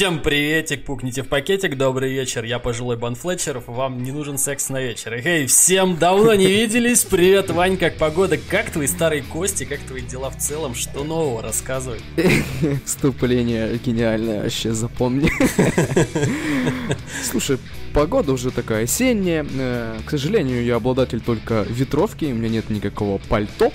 Всем приветик, пукните в пакетик, добрый вечер, я пожилой Бан Флетчеров, вам не нужен секс на вечер. Эй, всем давно не виделись, привет, Вань, как погода, как твои старые кости, как твои дела в целом, что нового, рассказывай. Вступление гениальное, вообще запомни. Слушай, погода уже такая осенняя, э, к сожалению, я обладатель только ветровки, у меня нет никакого пальто,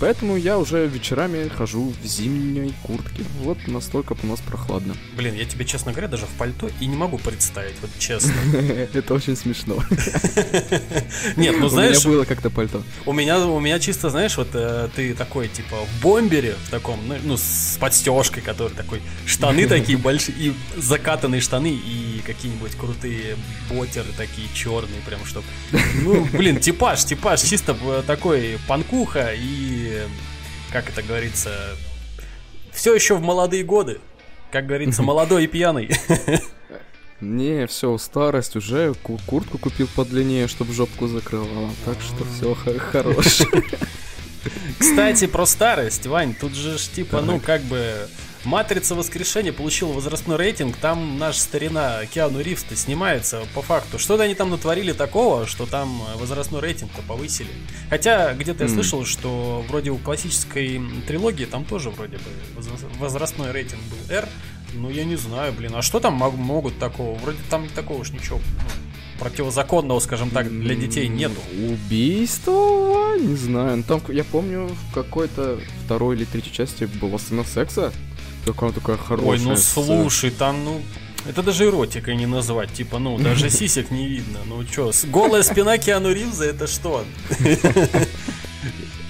Поэтому я уже вечерами хожу в зимней куртке. Вот настолько у нас прохладно. Блин, я тебе, честно говоря, даже в пальто и не могу представить, вот честно. Это очень смешно. Нет, ну знаешь... У меня было как-то пальто. У меня, у меня чисто, знаешь, вот э, ты такой, типа, в бомбере, в таком, ну, ну с подстежкой, который такой, штаны такие большие, и закатанные штаны, и какие-нибудь крутые ботеры такие черные, прям, чтобы... Ну, блин, типаж, типаж, чисто э, такой панкуха и как это говорится, все еще в молодые годы. Как говорится, молодой и пьяный. Не, все, старость уже, куртку купил подлиннее, чтобы жопку закрывала. Так что все хорош. Кстати, про старость, Вань, тут же ж типа, ну как бы Матрица воскрешения получила возрастной рейтинг, там наш старина Киану Ривз-то снимается по факту. Что-то они там натворили такого, что там возрастной рейтинг-то повысили. Хотя где-то mm. я слышал, что вроде у классической трилогии там тоже вроде бы возрастной рейтинг был R. Ну я не знаю, блин, а что там могут такого? Вроде там такого уж ничего ну, противозаконного, скажем так, для детей нету. Убийство? Не знаю. Ну, там, я помню, в какой-то второй или третьей части была сцена секса. Такая такая хорошая. Ой, ну слушай, там, ну, это даже эротикой не назвать. Типа, ну, даже сисек не видно. Ну чё, голая спина Киану Ривза это что?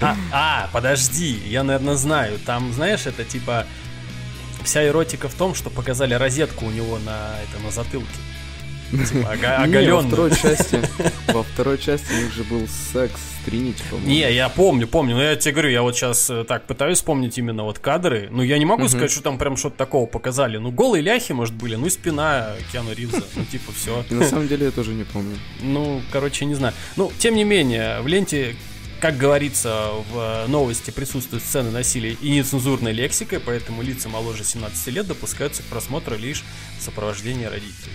А, а, подожди, я, наверное, знаю. Там, знаешь, это типа вся эротика в том, что показали розетку у него на, это, на затылке. Типа, оголенный. во второй части, во второй части у них же был секс с Тринити, по-моему. Не, я помню, помню, но я тебе говорю, я вот сейчас э, так пытаюсь вспомнить именно вот кадры, ну я не могу сказать, что там прям что-то такого показали, ну голые ляхи, может, были, ну и спина Киану Ривза, ну типа все. На самом деле я тоже не помню. Ну, короче, не знаю. Ну, тем не менее, в ленте как говорится, в новости присутствуют сцены насилия и нецензурной лексикой, поэтому лица моложе 17 лет допускаются к просмотру лишь в сопровождении родителей.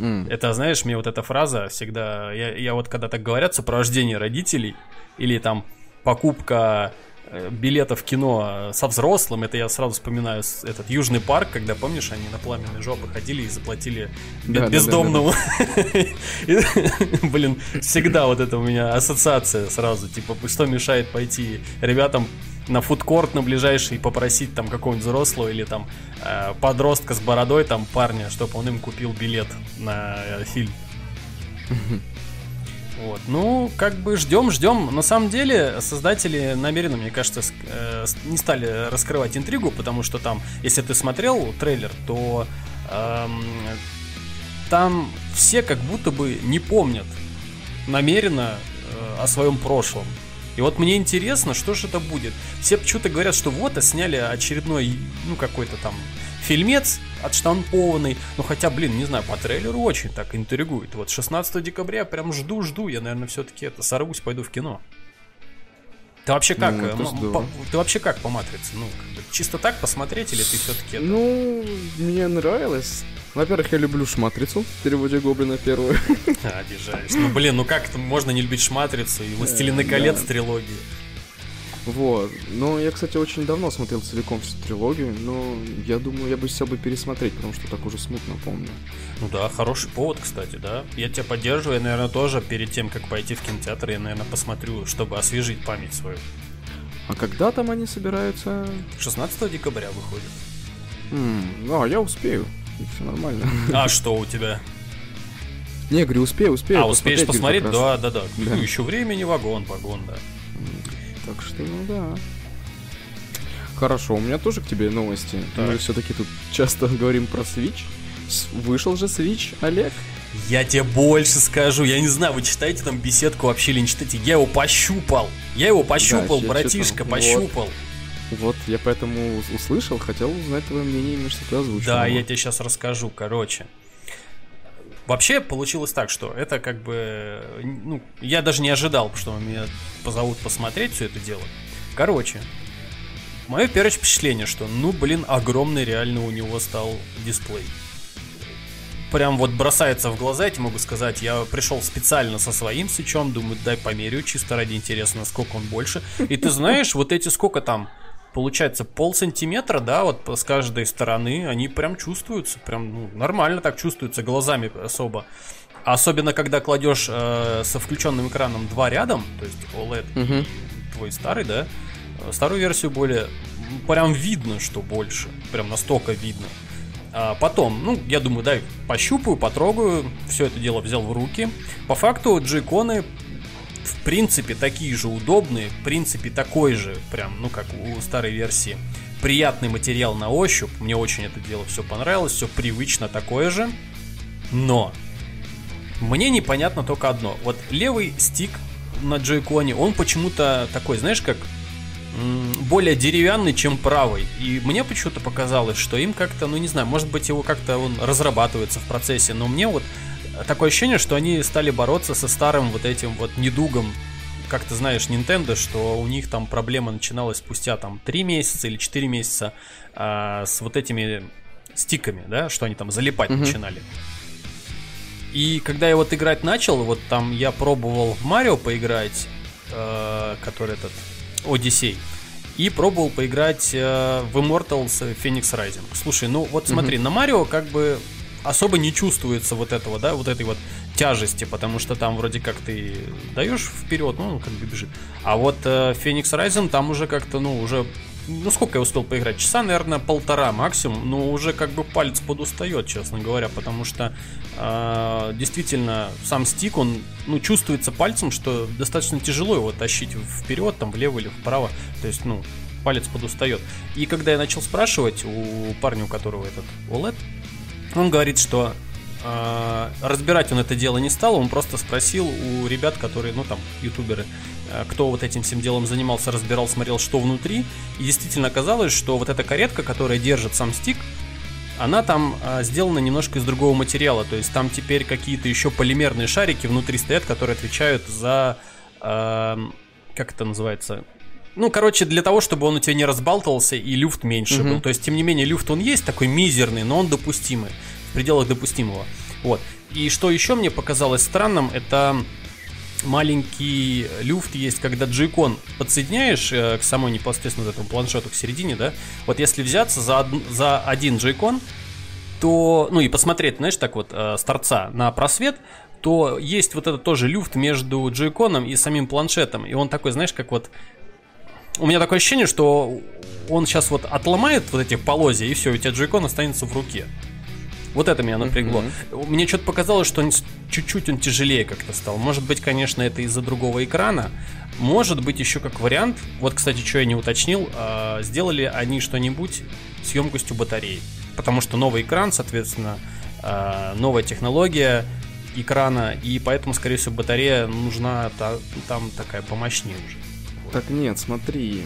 Mm. Это, знаешь, мне вот эта фраза всегда... Я, я вот когда так говорят, сопровождение родителей или там покупка э, билетов в кино со взрослым, это я сразу вспоминаю этот Южный парк, когда, помнишь, они на пламенной жопы ходили и заплатили да, бездомному. Блин, всегда вот это у меня ассоциация сразу, типа, что мешает пойти ребятам на фудкорт на ближайший и попросить там какого-нибудь взрослого или там э, подростка с бородой, там парня, чтобы он им купил билет на э, фильм. Вот. Ну, как бы ждем, ждем. На самом деле, создатели намеренно, мне кажется, э, не стали раскрывать интригу, потому что там, если ты смотрел трейлер, то эм, там все как будто бы не помнят намеренно э, о своем прошлом. И вот мне интересно, что же это будет. Все почему-то говорят, что вот, а сняли очередной, ну, какой-то там фильмец отштампованный. Ну, хотя, блин, не знаю, по трейлеру очень так интригует. Вот 16 декабря прям жду-жду. Я, наверное, все-таки это сорвусь, пойду в кино. Ты вообще как? Ну, э, по, ты вообще как по матрице? Ну, чисто так посмотреть или ты все-таки это... Ну, мне нравилось. Во-первых, я люблю шматрицу в переводе Гоблина первую. Обижаешь. Ну блин, ну как это можно не любить шматрицу и Властелины колец трилогии? Вот. Но я, кстати, очень давно смотрел целиком всю трилогию, но я думаю, я бы все бы пересмотреть, потому что так уже смутно помню. Ну да, хороший повод, кстати, да. Я тебя поддерживаю, я, наверное, тоже перед тем, как пойти в кинотеатр, я, наверное, посмотрю, чтобы освежить память свою. А когда там они собираются? 16 декабря выходит. Mm, ну, а я успею все нормально. А что у тебя? Не, говорю, успею, успею. А, успеешь посмотреть? Да, да, да. да. Ну, еще времени вагон, вагон, да. Так что, ну да. Хорошо, у меня тоже к тебе новости. Так. Мы все-таки тут часто говорим про Switch. Вышел же Switch, Олег? Я тебе больше скажу, я не знаю, вы читаете там беседку вообще или не читаете, я его пощупал. Я его пощупал, да, братишка, пощупал. Вот. Вот, я поэтому услышал, хотел узнать твое мнение, именно что ты озвучил. Да, я тебе сейчас расскажу, короче. Вообще получилось так, что это как бы, ну, я даже не ожидал, что меня позовут посмотреть все это дело. Короче, мое первое впечатление, что, ну, блин, огромный реально у него стал дисплей. Прям вот бросается в глаза, я тебе могу сказать. Я пришел специально со своим свечом, думаю, дай померю, чисто ради интереса, насколько он больше. И ты знаешь, вот эти сколько там, получается, пол сантиметра, да, вот с каждой стороны, они прям чувствуются, прям ну, нормально так чувствуются, глазами особо. Особенно, когда кладешь э, со включенным экраном два рядом, то есть OLED угу. и твой старый, да, старую версию более, прям видно, что больше, прям настолько видно. А потом, ну, я думаю, дай пощупаю, потрогаю, все это дело взял в руки. По факту джейконы в принципе такие же удобные, в принципе такой же, прям, ну, как у старой версии. Приятный материал на ощупь, мне очень это дело все понравилось, все привычно такое же. Но мне непонятно только одно. Вот левый стик на джейконе, он почему-то такой, знаешь, как более деревянный, чем правый. И мне почему-то показалось, что им как-то, ну не знаю, может быть его как-то он разрабатывается в процессе, но мне вот такое ощущение, что они стали бороться со старым вот этим вот недугом, как ты знаешь, Nintendo, что у них там проблема начиналась спустя там 3 месяца или 4 месяца а, с вот этими стиками, да, что они там залипать mm-hmm. начинали. И когда я вот играть начал, вот там я пробовал в Марио поиграть, э, который этот Odyssey. И пробовал поиграть э, в Immortals Phoenix Rising. Слушай, ну вот смотри, mm-hmm. на Марио как бы особо не чувствуется вот этого, да, вот этой вот тяжести, потому что там вроде как ты даешь вперед, ну, как бы бежит. А вот э, Phoenix Rising там уже как-то, ну, уже ну сколько я успел поиграть? Часа, наверное, полтора максимум, но уже как бы палец подустает, честно говоря, потому что э, действительно сам стик, он ну, чувствуется пальцем, что достаточно тяжело его тащить вперед, там, влево или вправо, то есть, ну, палец подустает. И когда я начал спрашивать у парня, у которого этот OLED, он говорит, что э, разбирать он это дело не стал, он просто спросил у ребят, которые, ну там, ютуберы, Э, кто вот этим всем делом занимался, разбирал, смотрел, что внутри. И действительно оказалось, что вот эта каретка, которая держит сам стик, она там а, сделана немножко из другого материала. То есть там теперь какие-то еще полимерные шарики внутри стоят, которые отвечают за... А, как это называется? Ну, короче, для того, чтобы он у тебя не разбалтывался и люфт меньше угу. был. То есть, тем не менее, люфт он есть, такой мизерный, но он допустимый, в пределах допустимого. Вот. И что еще мне показалось странным, это маленький люфт есть, когда джейкон подсоединяешь э, к самой непосредственно этому планшету к середине, да, вот если взяться за, од... за один джейкон, то, ну и посмотреть, знаешь, так вот, э, с торца на просвет, то есть вот этот тоже люфт между джейконом и самим планшетом, и он такой, знаешь, как вот у меня такое ощущение, что он сейчас вот отломает вот эти полозья, и все, у тебя джойкон останется в руке. Вот это меня напрягло. Mm-hmm. Мне что-то показалось, что он чуть-чуть он тяжелее как-то стал. Может быть, конечно, это из-за другого экрана. Может быть, еще как вариант. Вот, кстати, что я не уточнил, э, сделали они что-нибудь с емкостью батареи. Потому что новый экран, соответственно, э, новая технология экрана, и поэтому, скорее всего, батарея нужна та, там такая помощнее уже. Так нет, смотри,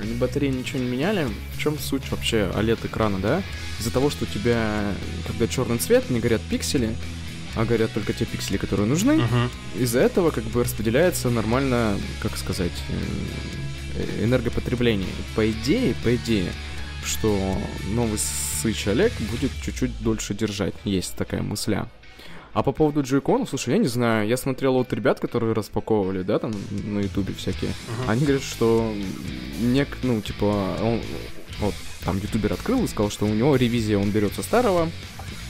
они батареи ничего не меняли. В чем суть вообще OLED экрана, да? Из-за того, что у тебя, когда черный цвет, не горят пиксели, а горят только те пиксели, которые нужны, uh-huh. из-за этого как бы распределяется нормально, как сказать, э, энергопотребление. По идее, по идее, что новый Switch OLED будет чуть-чуть дольше держать. Есть такая мысля. А по поводу джойконов, слушай, я не знаю, я смотрел вот ребят, которые распаковывали, да, там на ютубе всякие, uh-huh. они говорят, что нек, ну, типа, он, вот, там ютубер открыл и сказал, что у него ревизия, он берет со старого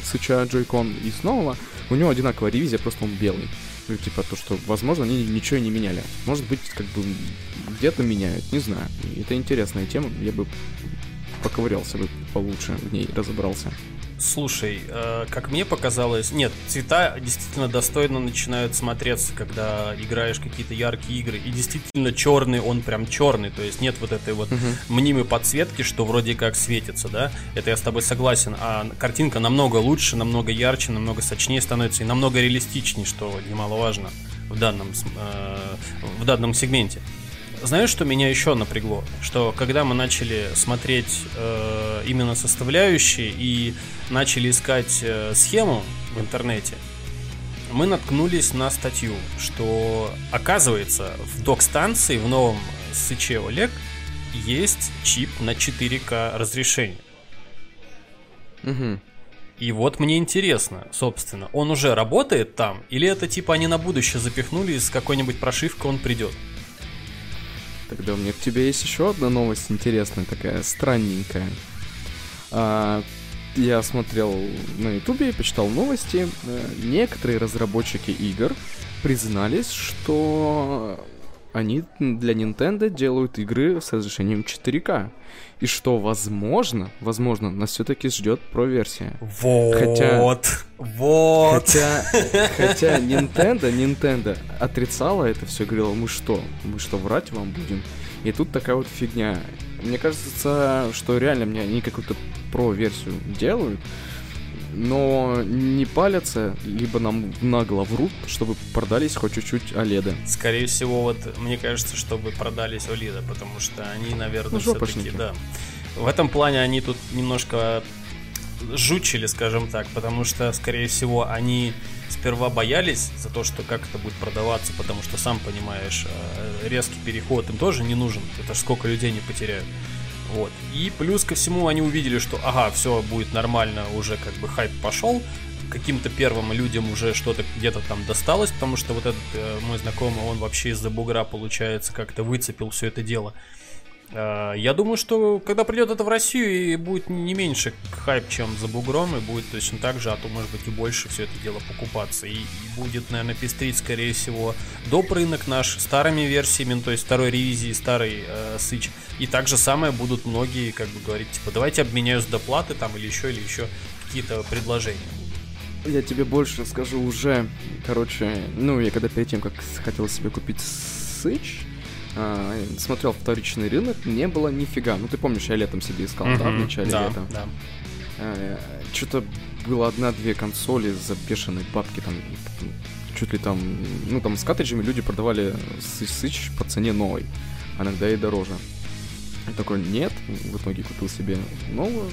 свеча джойкон и с нового, у него одинаковая ревизия, просто он белый. Ну, типа, то, что, возможно, они ничего не меняли. Может быть, как бы, где-то меняют, не знаю. Это интересная тема, я бы поковырялся бы получше в ней, разобрался. Слушай, э, как мне показалось, нет, цвета действительно достойно начинают смотреться, когда играешь какие-то яркие игры. И действительно черный, он прям черный, то есть нет вот этой вот uh-huh. мнимой подсветки, что вроде как светится, да. Это я с тобой согласен. А картинка намного лучше, намного ярче, намного сочнее становится и намного реалистичнее, что немаловажно в данном, э, в данном сегменте. Знаешь, что меня еще напрягло? Что когда мы начали смотреть э, именно составляющие и начали искать э, схему в интернете, мы наткнулись на статью, что оказывается в док-станции в новом Сыче Олег есть чип на 4К разрешение. Угу. И вот мне интересно, собственно, он уже работает там, или это типа они на будущее запихнули, и с какой-нибудь прошивкой он придет? Тогда у меня к тебе есть еще одна новость интересная, такая странненькая. А, я смотрел на ютубе, почитал новости. Э, некоторые разработчики игр признались, что они для Nintendo делают игры с разрешением 4К. И что, возможно, возможно, нас все-таки ждет про-версия. Вот, хотя, вот. Хотя, хотя Nintendo, Nintendo отрицала это все, говорила, мы что, мы что, врать вам будем? И тут такая вот фигня. Мне кажется, что реально мне они какую-то про-версию делают, но не палятся, либо нам нагло врут, чтобы продались хоть чуть-чуть OLED. Скорее всего, вот мне кажется, чтобы продались OLED, потому что они, наверное, ну, все-таки, да. В этом плане они тут немножко жучили, скажем так, потому что, скорее всего, они сперва боялись за то, что как это будет продаваться, потому что, сам понимаешь, э, резкий переход им тоже не нужен. Это ж сколько людей не потеряют. Вот. И плюс ко всему они увидели, что ага, все будет нормально, уже как бы хайп пошел, каким-то первым людям уже что-то где-то там досталось, потому что вот этот э, мой знакомый, он вообще из-за бугра, получается, как-то выцепил все это дело. Э, я думаю, что когда придет это в Россию, и будет не меньше хайп, чем за бугром, и будет точно так же, а то, может быть, и больше все это дело покупаться. И, и будет, наверное, пестрить, скорее всего, доп. рынок наш старыми версиями, ну, то есть второй ревизии, старый э, Сыч. И также самое будут многие, как бы говорить, типа, давайте обменяюсь доплаты там или еще, или еще какие-то предложения. Я тебе больше скажу уже, короче, ну, я когда перед тем, как хотел себе купить Сыч, а, смотрел вторичный рынок, не было нифига. Ну, ты помнишь, я летом себе искал, mm-hmm. да, в начале да, лета? Да. А, что-то было одна-две консоли за бешеные бабки, там, чуть ли там, ну, там с картриджами люди продавали сыч по цене новой, а иногда и дороже. Я такой, нет, в итоге купил себе новую.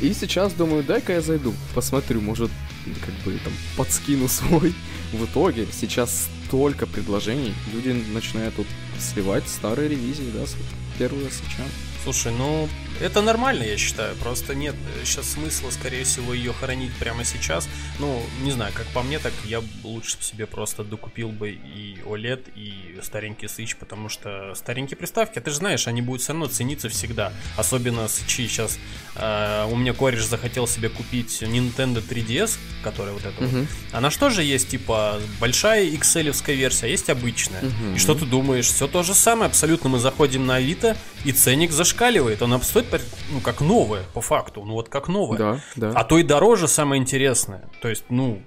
И сейчас думаю, дай-ка я зайду, посмотрю, может, как бы там подскину свой. В итоге сейчас столько предложений, люди начинают тут сливать старые ревизии, да, с первого свеча. Слушай, ну это нормально, я считаю. Просто нет сейчас смысла, скорее всего, ее хранить прямо сейчас. Ну, не знаю, как по мне, так я лучше себе просто докупил бы и OLED, и старенький Switch, потому что старенькие приставки, ты же знаешь, они будут все равно цениться всегда. Особенно Switch сейчас. Э, у меня кореш захотел себе купить Nintendo 3DS, которая вот эта uh-huh. вот. Она что же есть, типа, большая XL версия, а есть обычная. Uh-huh. И что ты думаешь? Все то же самое, абсолютно. Мы заходим на Авито, и ценник зашкаливает. Он стоит, ну, как новое, по факту. Ну, вот как новое. Да, да. А то и дороже самое интересное. То есть, ну,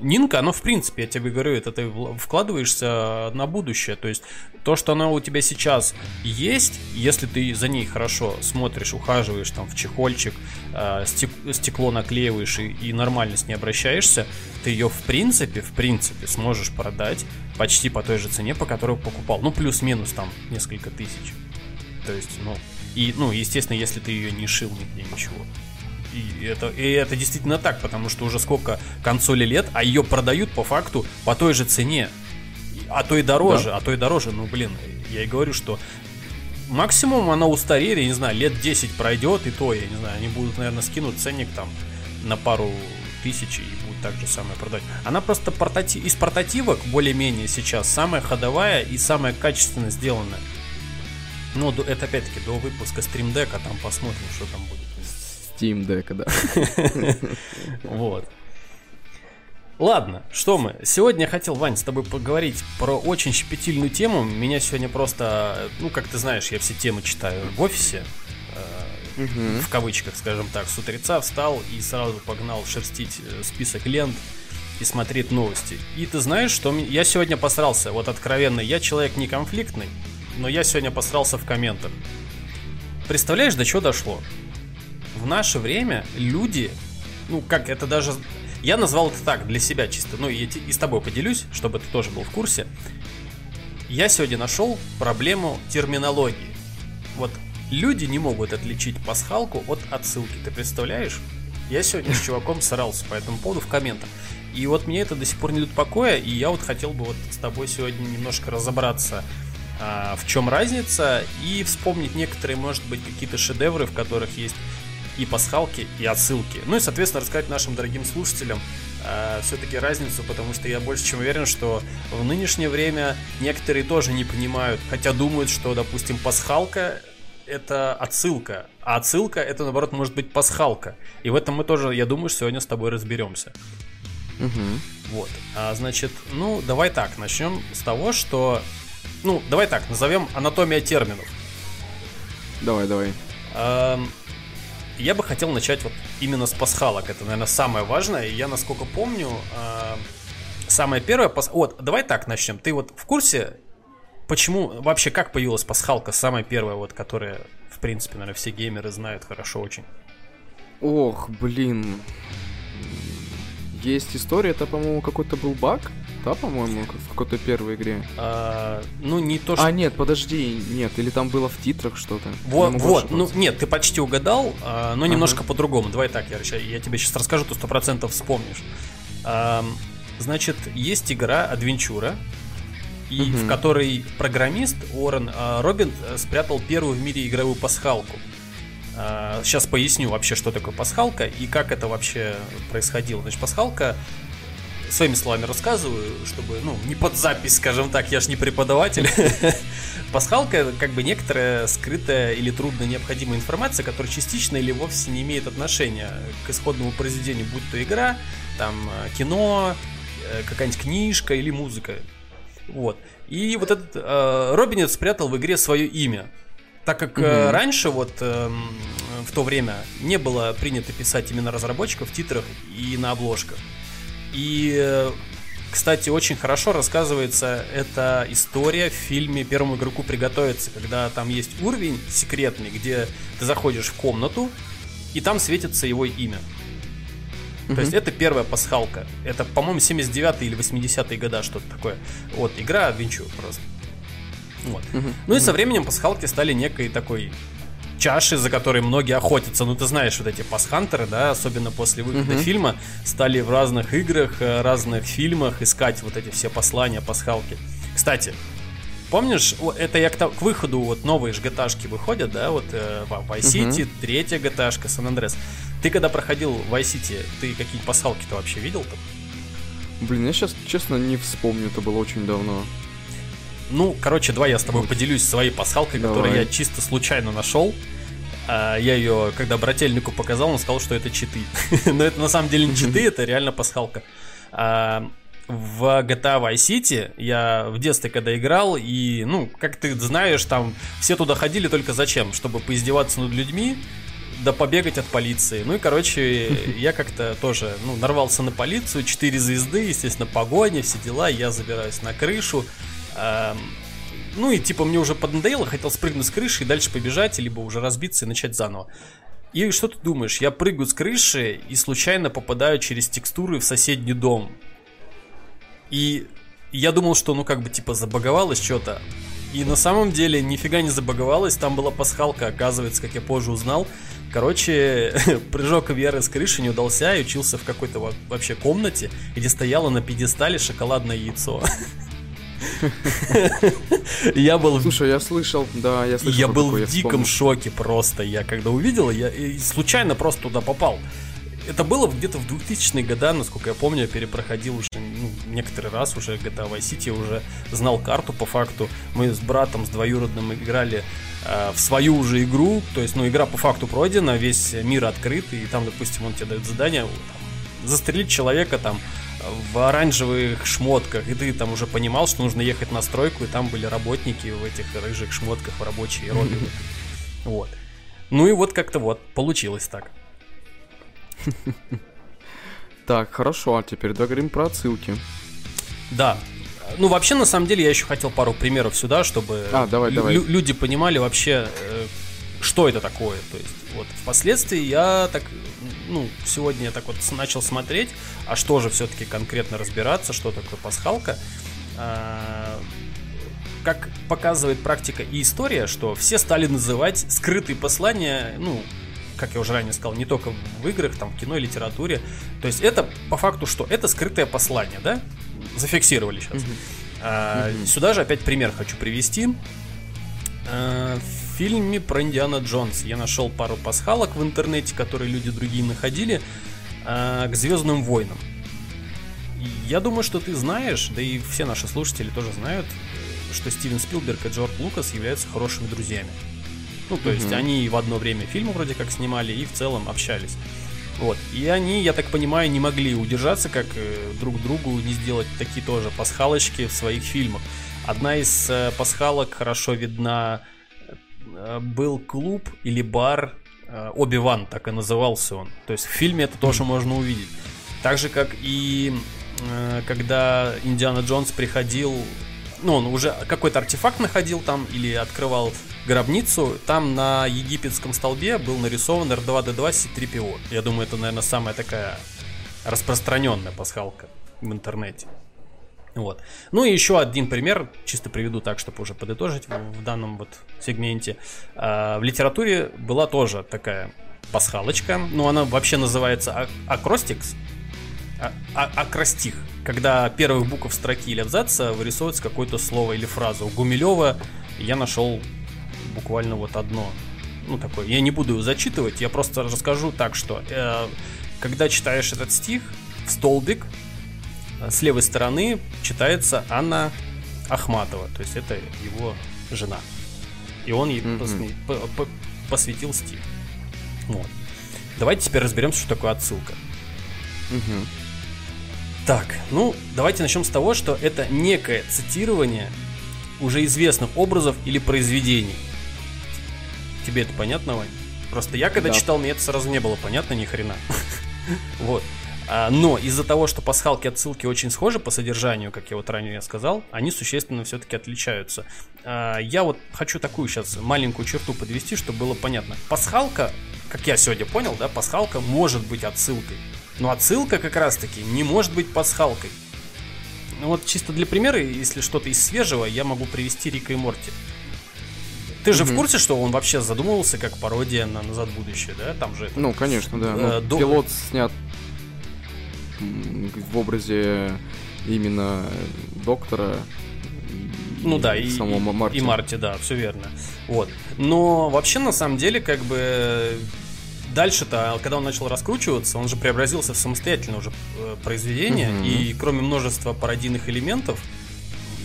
Нинка, оно в принципе, я тебе говорю, это ты вкладываешься на будущее. То есть то, что оно у тебя сейчас есть, если ты за ней хорошо смотришь, ухаживаешь там в чехольчик, э, стекло наклеиваешь и, и нормально с ней обращаешься, ты ее в принципе, в принципе сможешь продать почти по той же цене, по которой покупал. Ну, плюс-минус там несколько тысяч. То есть, ну, и, ну, естественно, если ты ее не шил нигде ничего. И это, и это действительно так, потому что уже сколько консоли лет, а ее продают по факту по той же цене. А то и дороже, да. а то и дороже. Ну, блин, я и говорю, что максимум она устареет, я не знаю, лет 10 пройдет, и то, я не знаю, они будут, наверное, скинуть ценник там на пару тысяч и будут так же самое продать. Она просто портати... из портативок более-менее сейчас самая ходовая и самая качественно сделанная. Ну, это опять-таки до выпуска Stream Deck, а там посмотрим, что там будет. Steam Deck, да. Вот. Ладно, что мы? Сегодня я хотел, Вань, с тобой поговорить про очень щепетильную тему. Меня сегодня просто, ну, как ты знаешь, я все темы читаю в офисе. Э, в кавычках, скажем так, с утреца встал и сразу погнал шерстить э, список лент и смотреть новости. И ты знаешь, что я сегодня посрался, вот откровенно, я человек не конфликтный, но я сегодня посрался в комментах. Представляешь, до чего дошло? В наше время люди, ну как это даже... Я назвал это так, для себя чисто, ну и, и с тобой поделюсь, чтобы ты тоже был в курсе. Я сегодня нашел проблему терминологии. Вот люди не могут отличить пасхалку от отсылки, ты представляешь? Я сегодня с чуваком срался по этому поводу в комментах. И вот мне это до сих пор не дает покоя, и я вот хотел бы вот с тобой сегодня немножко разобраться а, в чем разница, и вспомнить некоторые, может быть, какие-то шедевры, в которых есть и пасхалки, и отсылки. Ну и, соответственно, рассказать нашим дорогим слушателям э, все-таки разницу, потому что я больше чем уверен, что в нынешнее время некоторые тоже не понимают, хотя думают, что, допустим, пасхалка это отсылка, а отсылка это, наоборот, может быть пасхалка. И в этом мы тоже, я думаю, сегодня с тобой разберемся. Угу. Вот. А, значит, ну, давай так, начнем с того, что... Ну, давай так, назовем анатомия терминов. Давай, давай. Эм, я бы хотел начать вот именно с пасхалок. Это, наверное, самое важное. И я, насколько помню, э, самое первое... Пас... Вот, давай так начнем. Ты вот в курсе, почему... Вообще, как появилась пасхалка? Самая первая, вот, которая, в принципе, наверное, все геймеры знают хорошо очень. Ох, блин. Есть история, это, по-моему, какой-то был баг, да, по-моему, в какой-то первой игре. А, ну, не то, что... А, нет, подожди, нет, или там было в титрах что-то. Вот, вот, ну, нет, ты почти угадал, а, но немножко ага. по-другому. Давай так, я, я тебе сейчас расскажу, ты сто процентов вспомнишь. А, значит, есть игра Адвенчура, и угу. в которой программист Уоррен а, Робин э, спрятал первую в мире игровую пасхалку. Сейчас а, поясню вообще, что такое пасхалка и как это вообще происходило. Значит, пасхалка своими словами рассказываю, чтобы, ну, не под запись, скажем так, я ж не преподаватель. Пасхалка это как бы некоторая скрытая или трудно необходимая информация, которая частично или вовсе не имеет отношения к исходному произведению, будь то игра, там, э, кино, э, какая-нибудь книжка или музыка. Вот. И вот этот э, Робинет спрятал в игре свое имя. Так как угу. э, раньше, вот э, в то время, не было принято писать имена разработчиков в титрах и на обложках. И, э, кстати, очень хорошо рассказывается эта история в фильме «Первому игроку приготовиться», когда там есть уровень секретный, где ты заходишь в комнату, и там светится его имя. То есть это первая пасхалка. Это, по-моему, 79 или 80-е года, что-то такое. Вот, игра Адвенчур просто. Вот. Ну и со временем пасхалки стали некой такой чаши, за которой многие охотятся. Ну, ты знаешь, вот эти пасхантеры, да, особенно после выхода uh-huh. фильма, стали в разных играх, э, разных фильмах искать вот эти все послания, пасхалки. Кстати, помнишь, это я к, к выходу вот новые GTA выходят, да, вот э, Vice City, uh-huh. третья GTA, San Andreas. Ты когда проходил Vice City, ты какие пасхалки-то вообще видел-то? Блин, я сейчас, честно, не вспомню, это было очень давно. Ну, короче, давай я с тобой поделюсь своей пасхалкой, давай. которую я чисто случайно нашел. А, я ее, когда брательнику показал, он сказал, что это читы. Но это на самом деле не читы, это реально пасхалка. А, в GTA Vice City я в детстве когда играл, и, ну, как ты знаешь, там все туда ходили только зачем? Чтобы поиздеваться над людьми, да побегать от полиции. Ну и, короче, я как-то тоже, ну, нарвался на полицию, 4 звезды, естественно, погоня, все дела, я забираюсь на крышу, ну и типа мне уже поднадоело, хотел спрыгнуть с крыши и дальше побежать, либо уже разбиться и начать заново. И что ты думаешь? Я прыгаю с крыши и случайно попадаю через текстуры в соседний дом. И я думал, что ну как бы типа забаговалось что-то. И на самом деле нифига не забаговалось, там была пасхалка, оказывается, как я позже узнал. Короче, прыжок Веры с крыши не удался, и учился в какой-то вообще комнате, где стояло на пьедестале шоколадное яйцо. Я был... Слушай, я слышал, да, я слышал. Я был в диком шоке просто. Я когда увидел, я случайно просто туда попал. Это было где-то в 2000-е годы, насколько я помню, я перепроходил уже ну, некоторый раз уже GTA Vice City, уже знал карту по факту. Мы с братом, с двоюродным играли э, в свою уже игру, то есть, ну, игра по факту пройдена, весь мир открыт, и там, допустим, он тебе дает задание, застрелить человека там в оранжевых шмотках, и ты там уже понимал, что нужно ехать на стройку, и там были работники в этих рыжих шмотках, в рабочие роли. Вот. Ну и вот как-то вот, получилось так. Так, хорошо, а теперь договорим про отсылки. Да. Ну, вообще, на самом деле, я еще хотел пару примеров сюда, чтобы а, давай, давай. люди понимали вообще, э, что это такое. То есть, вот, впоследствии я так, ну, сегодня я так вот начал смотреть, а что же все-таки конкретно разбираться, что такое пасхалка. А, как показывает практика и история, что все стали называть скрытые послания, ну, как я уже ранее сказал, не только в играх, там, в кино и литературе. То есть это по факту что? Это скрытое послание, да? Зафиксировали сейчас. Mm-hmm. А, mm-hmm. Сюда же опять пример хочу привести. А, фильме про Индиана Джонс я нашел пару пасхалок в интернете, которые люди другие находили, а, к Звездным войнам. Я думаю, что ты знаешь, да и все наши слушатели тоже знают, что Стивен Спилберг и Джордж Лукас являются хорошими друзьями. Ну, то mm-hmm. есть они в одно время фильмы вроде как снимали и в целом общались. Вот. И они, я так понимаю, не могли удержаться, как э, друг другу не сделать такие тоже пасхалочки в своих фильмах. Одна из э, пасхалок хорошо видна. Э, был клуб или бар э, Оби-Ван, так и назывался он. То есть в фильме это тоже можно увидеть. Так же, как и э, когда Индиана Джонс приходил ну, он уже какой-то артефакт находил там или открывал гробницу, там на египетском столбе был нарисован R2-D2 C3PO. Я думаю, это, наверное, самая такая распространенная пасхалка в интернете. Вот. Ну и еще один пример, чисто приведу так, чтобы уже подытожить в данном вот сегменте. А, в литературе была тоже такая пасхалочка, ну она вообще называется акростикс, а, а, акростих когда первых букв строки или абзаца вырисовывается какое-то слово или фраза. У Гумилева я нашел буквально вот одно. Ну, такое. Я не буду зачитывать, я просто расскажу так, что э, когда читаешь этот стих, в столбик с левой стороны читается Анна Ахматова. То есть это его жена. И он ей mm-hmm. посме- посвятил стих. Вот. Давайте теперь разберемся, что такое отсылка. Угу. Так, ну, давайте начнем с того, что это некое цитирование уже известных образов или произведений. Тебе это понятно, Вань? Просто я когда да. читал, мне это сразу не было понятно ни хрена. Вот. А, но из-за того, что пасхалки отсылки очень схожи по содержанию, как я вот ранее сказал, они существенно все-таки отличаются. А, я вот хочу такую сейчас маленькую черту подвести, чтобы было понятно. Пасхалка, как я сегодня понял, да, пасхалка может быть отсылкой. Но отсылка как раз-таки не может быть пасхалкой. Ну вот чисто для примера, если что-то из свежего, я могу привести Рика и Морти. Ты же mm-hmm. в курсе, что он вообще задумывался как пародия на «Назад в будущее», да? Там же... Ну, конечно, да. Э, ну, до... Пилот снят в образе именно доктора ну да, и, самого Марти. и Марти, да, все верно. Вот. Но вообще, на самом деле, как бы дальше-то, когда он начал раскручиваться, он же преобразился в самостоятельное уже э, произведение, mm-hmm. и кроме множества пародийных элементов,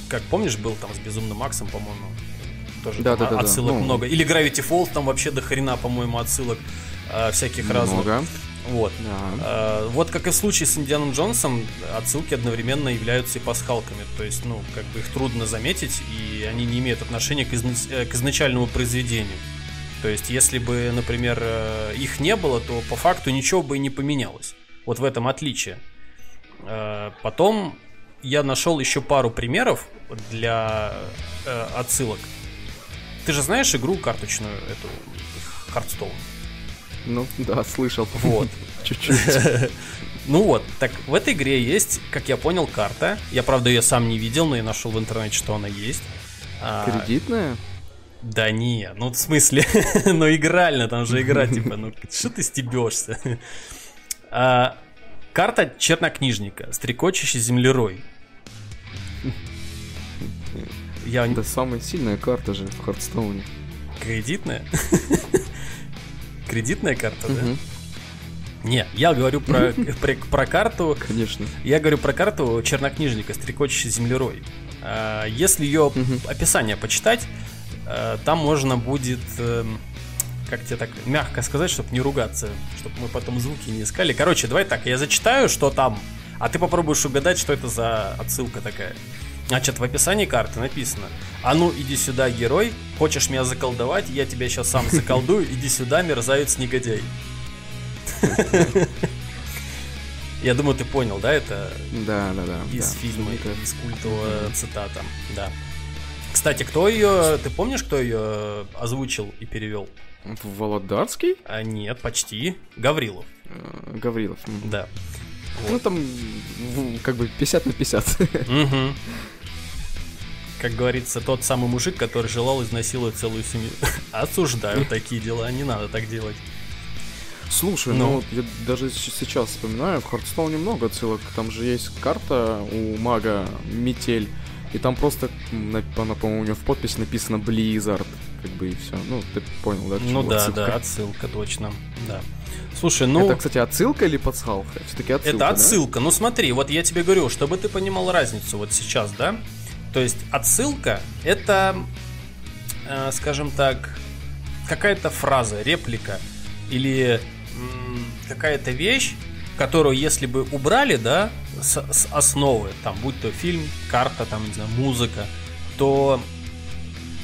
как помнишь, был там с Безумным Максом, по-моему, тоже да, там да, отсылок да, да. много. Или Gravity Falls, там вообще до хрена, по-моему, отсылок э, всяких много. разных. Вот. Да. Э, вот как и в случае с Индианом Джонсом, отсылки одновременно являются и пасхалками. То есть, ну, как бы их трудно заметить, и они не имеют отношения к, из... Э, к изначальному произведению. То есть, если бы, например, э, их не было, то по факту ничего бы и не поменялось. Вот в этом отличие. Э, потом я нашел еще пару примеров для отсылок. Ты же знаешь игру карточную, эту Hearthstone? Ну, да, слышал. Вот. Чуть-чуть. Ну вот, так в этой игре есть, как я понял, карта. Я, правда, ее сам не видел, но я нашел в интернете, что она есть. А, Кредитная? Да не, ну в смысле, ну игрально, там же игра, типа, ну что ты стебешься? А, карта чернокнижника, стрекочущий землерой. Я... Это самая сильная карта же в Хардстоуне. Кредитная? Кредитная карта, да? Не, я говорю про, про, про карту. Конечно. Я говорю про карту чернокнижника, стрекочущий землерой. А, если ее описание почитать, Э, там можно будет, эм, как тебе так мягко сказать, чтобы не ругаться, чтобы мы потом звуки не искали. Короче, давай так, я зачитаю, что там, а ты попробуешь угадать, что это за отсылка такая. Значит, в описании карты написано «А ну, иди сюда, герой, хочешь меня заколдовать, я тебя сейчас сам заколдую, иди сюда, мерзавец-негодяй». Я думаю, ты понял, да, это? Да, да, да. Из фильма, из культового цитата, да. Кстати, кто ее, ты помнишь, кто ее озвучил и перевел? Володарский? А нет, почти. Гаврилов. Э, Гаврилов. Да. Вот. Ну там как бы 50 на 50. Угу. Как говорится, тот самый мужик, который желал изнасиловать целую семью. Осуждаю такие дела, не надо так делать. Слушай, ну, ну я даже сейчас вспоминаю, в Хардстоуне много отсылок. Там же есть карта у мага Метель и там просто, по-моему, у него в подпись написано Blizzard, как бы и все. Ну, ты понял, да? Ну да, отсылка. да, отсылка, точно, да. Слушай, ну... Это, кстати, отсылка или пасхалка? Все-таки отсылка, Это отсылка. Да? Ну смотри, вот я тебе говорю, чтобы ты понимал разницу вот сейчас, да? То есть отсылка — это, э, скажем так, какая-то фраза, реплика или какая-то вещь, которую, если бы убрали, да, с, с основы, там, будь то фильм, карта, там, не знаю, музыка, то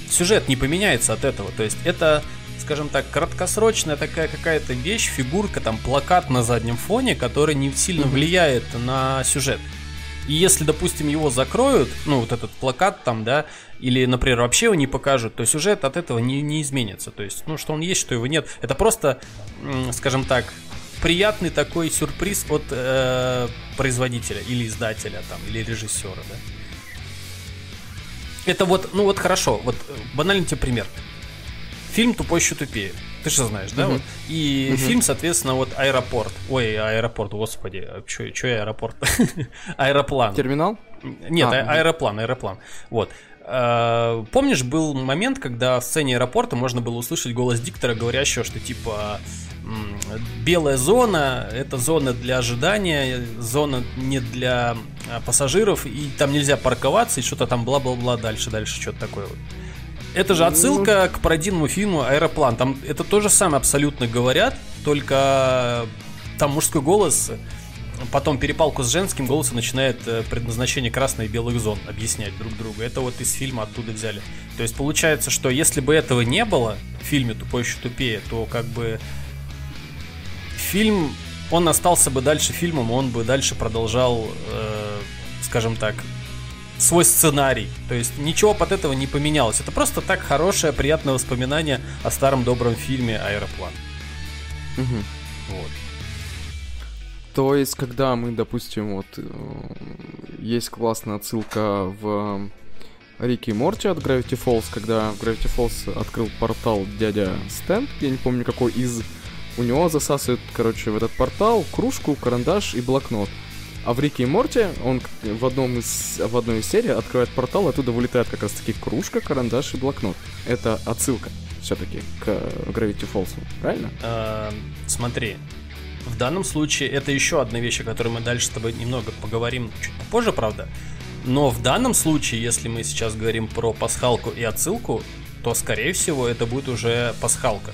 сюжет не поменяется от этого. То есть это скажем так, краткосрочная такая какая-то вещь, фигурка, там, плакат на заднем фоне, который не сильно влияет на сюжет. И если, допустим, его закроют, ну, вот этот плакат там, да, или, например, вообще его не покажут, то сюжет от этого не, не изменится. То есть, ну, что он есть, что его нет. Это просто, скажем так, приятный такой сюрприз от э, производителя или издателя там, или режиссера, да. Это вот, ну вот хорошо, вот э, банальный тебе пример фильм «Тупой еще тупее». Ты же знаешь, да? Uh-huh. Вот. И uh-huh. фильм, соответственно, вот «Аэропорт». Ой, «Аэропорт», господи, что что «Аэропорт»? «Аэроплан». Терминал? Нет, а, а, аэроплан, аэроплан. Вот. А, помнишь, был момент, когда в сцене аэропорта можно было услышать голос диктора, говорящего, что типа белая зона это зона для ожидания, зона не для а, пассажиров, и там нельзя парковаться, и что-то там бла-бла-бла дальше, дальше, что-то такое вот. Это же отсылка к пародийному фильму «Аэроплан». Там это то же самое абсолютно говорят, только там мужской голос потом перепалку с женским голосом начинает э, предназначение красной и белых зон объяснять друг другу. Это вот из фильма оттуда взяли. То есть получается, что если бы этого не было в фильме «Тупой еще тупее», то как бы фильм, он остался бы дальше фильмом, он бы дальше продолжал, э, скажем так, свой сценарий. То есть ничего под этого не поменялось. Это просто так хорошее, приятное воспоминание о старом добром фильме «Аэроплан». Угу. Вот. То есть, когда мы, допустим, вот э, есть классная отсылка в Рики и Морти от Gravity Falls, когда в Gravity Falls открыл портал дядя Стэн, я не помню какой из, у него засасывает, короче, в этот портал кружку, карандаш и блокнот. А в Рике и Морте он в, одном из, в одной из серий открывает портал, оттуда вылетает как раз таки кружка, карандаш и блокнот. Это отсылка все-таки к Gravity Falls, правильно? А, смотри, в данном случае это еще одна вещь, о которой мы дальше с тобой немного поговорим чуть попозже, правда. Но в данном случае, если мы сейчас говорим про пасхалку и отсылку, то, скорее всего, это будет уже пасхалка.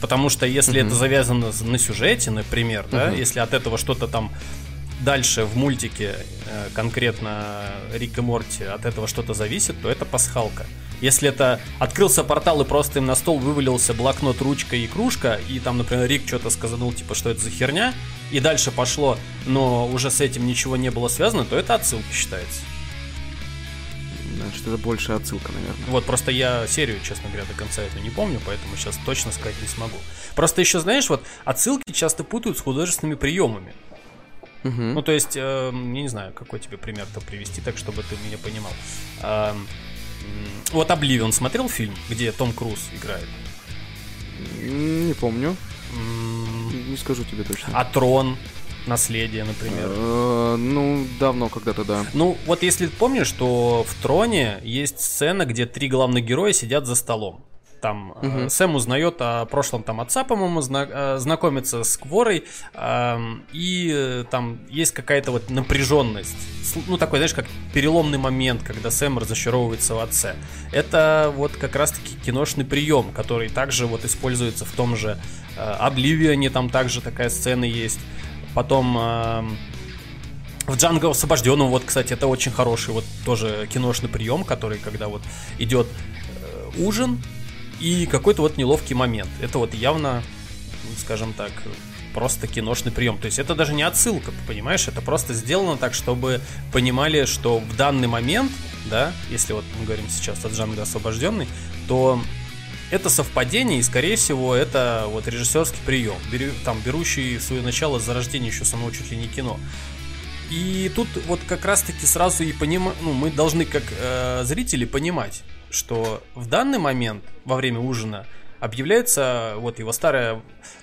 Потому что если mm-hmm. это завязано на сюжете, например, mm-hmm. да, если от этого что-то там дальше в мультике, э, конкретно Рик и Морти, от этого что-то зависит, то это пасхалка. Если это открылся портал и просто им на стол вывалился блокнот, ручка и кружка, и там, например, Рик что-то сказанул, типа, что это за херня, и дальше пошло, но уже с этим ничего не было связано, то это отсылка считается. Значит, это больше отсылка, наверное. Вот, просто я серию, честно говоря, до конца эту не помню, поэтому сейчас точно сказать не смогу. Просто еще, знаешь, вот отсылки часто путают с художественными приемами. Угу. Ну, то есть, э, я не знаю, какой тебе пример-то привести, так чтобы ты меня понимал. Э, вот Обливион смотрел фильм, где Том Круз играет? Не помню. Не скажу тебе точно. А Трон? Наследие, например. Э, ну, давно когда-то, да. Ну, вот если помнишь, что в Троне есть сцена, где три главных героя сидят за столом. Там угу. Сэм узнает о прошлом там отца, по-моему, зна- э, знакомится с Кворой, э, и там есть какая-то вот напряженность. Ну, такой, знаешь, как переломный момент, когда Сэм разочаровывается в отце. Это вот как раз-таки киношный прием, который также вот используется в том же э, Обливионе, там также такая сцена есть. Потом... Э, в Джанго освобожденном, вот, кстати, это очень хороший вот тоже киношный прием, который, когда вот идет э, ужин, и какой-то вот неловкий момент. Это вот явно, скажем так, просто киношный прием. То есть это даже не отсылка, понимаешь? Это просто сделано так, чтобы понимали, что в данный момент, да, если вот мы говорим сейчас о Джанго освобожденный, то это совпадение, и, скорее всего, это вот режиссерский прием, беру, там, берущий свое начало с зарождения еще самого чуть ли не кино. И тут вот как раз-таки сразу и понимаем, ну, мы должны как э, зрители понимать, что в данный момент во время ужина объявляется вот его старая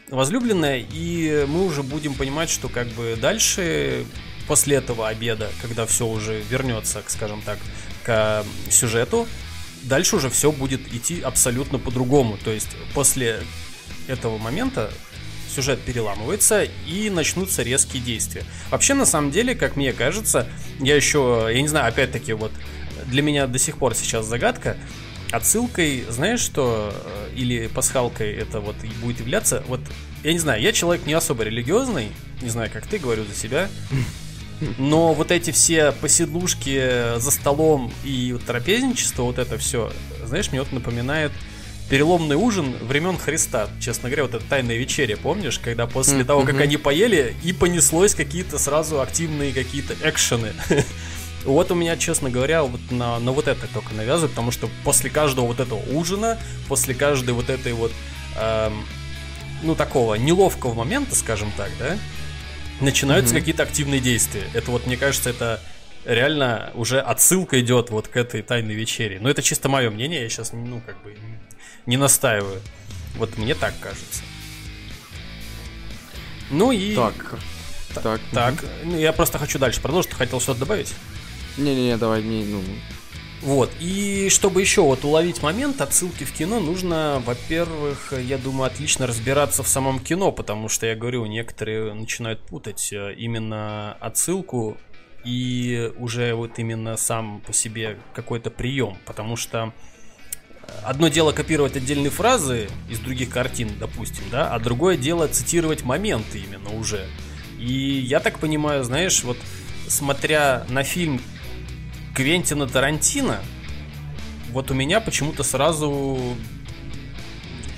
возлюбленная, и мы уже будем понимать, что как бы дальше после этого обеда, когда все уже вернется, скажем так, к сюжету, дальше уже все будет идти абсолютно по-другому. То есть после этого момента сюжет переламывается и начнутся резкие действия. Вообще, на самом деле, как мне кажется, я еще, я не знаю, опять-таки, вот для меня до сих пор сейчас загадка, отсылкой, знаешь что, э, или пасхалкой это вот будет являться, вот, я не знаю, я человек не особо религиозный, не знаю, как ты, говорю за себя, но вот эти все посидлушки за столом и трапезничество, вот это все, знаешь, мне вот напоминает переломный ужин времен Христа. Честно говоря, вот эта тайная вечеря, помнишь, когда после того, как они поели, и понеслось какие-то сразу активные какие-то экшены. Вот у меня, честно говоря, вот на, на вот это только навязывает, потому что после каждого вот этого ужина, после каждой вот этой вот, эм, ну, такого неловкого момента, скажем так, да, начинаются mm-hmm. какие-то активные действия. Это вот, мне кажется, это реально уже отсылка идет вот к этой тайной вечере. Но это чисто мое мнение, я сейчас, ну, как бы не настаиваю. Вот мне так кажется. Ну и... Так. Так. Так. Угу. Я просто хочу дальше продолжить. Ты хотел что-то добавить? Не-не-не, давай, не, ну... Вот, и чтобы еще вот уловить момент отсылки в кино, нужно, во-первых, я думаю, отлично разбираться в самом кино, потому что, я говорю, некоторые начинают путать э, именно отсылку и уже вот именно сам по себе какой-то прием, потому что одно дело копировать отдельные фразы из других картин, допустим, да, а другое дело цитировать моменты именно уже. И я так понимаю, знаешь, вот смотря на фильм Квентина Тарантино, вот у меня почему-то сразу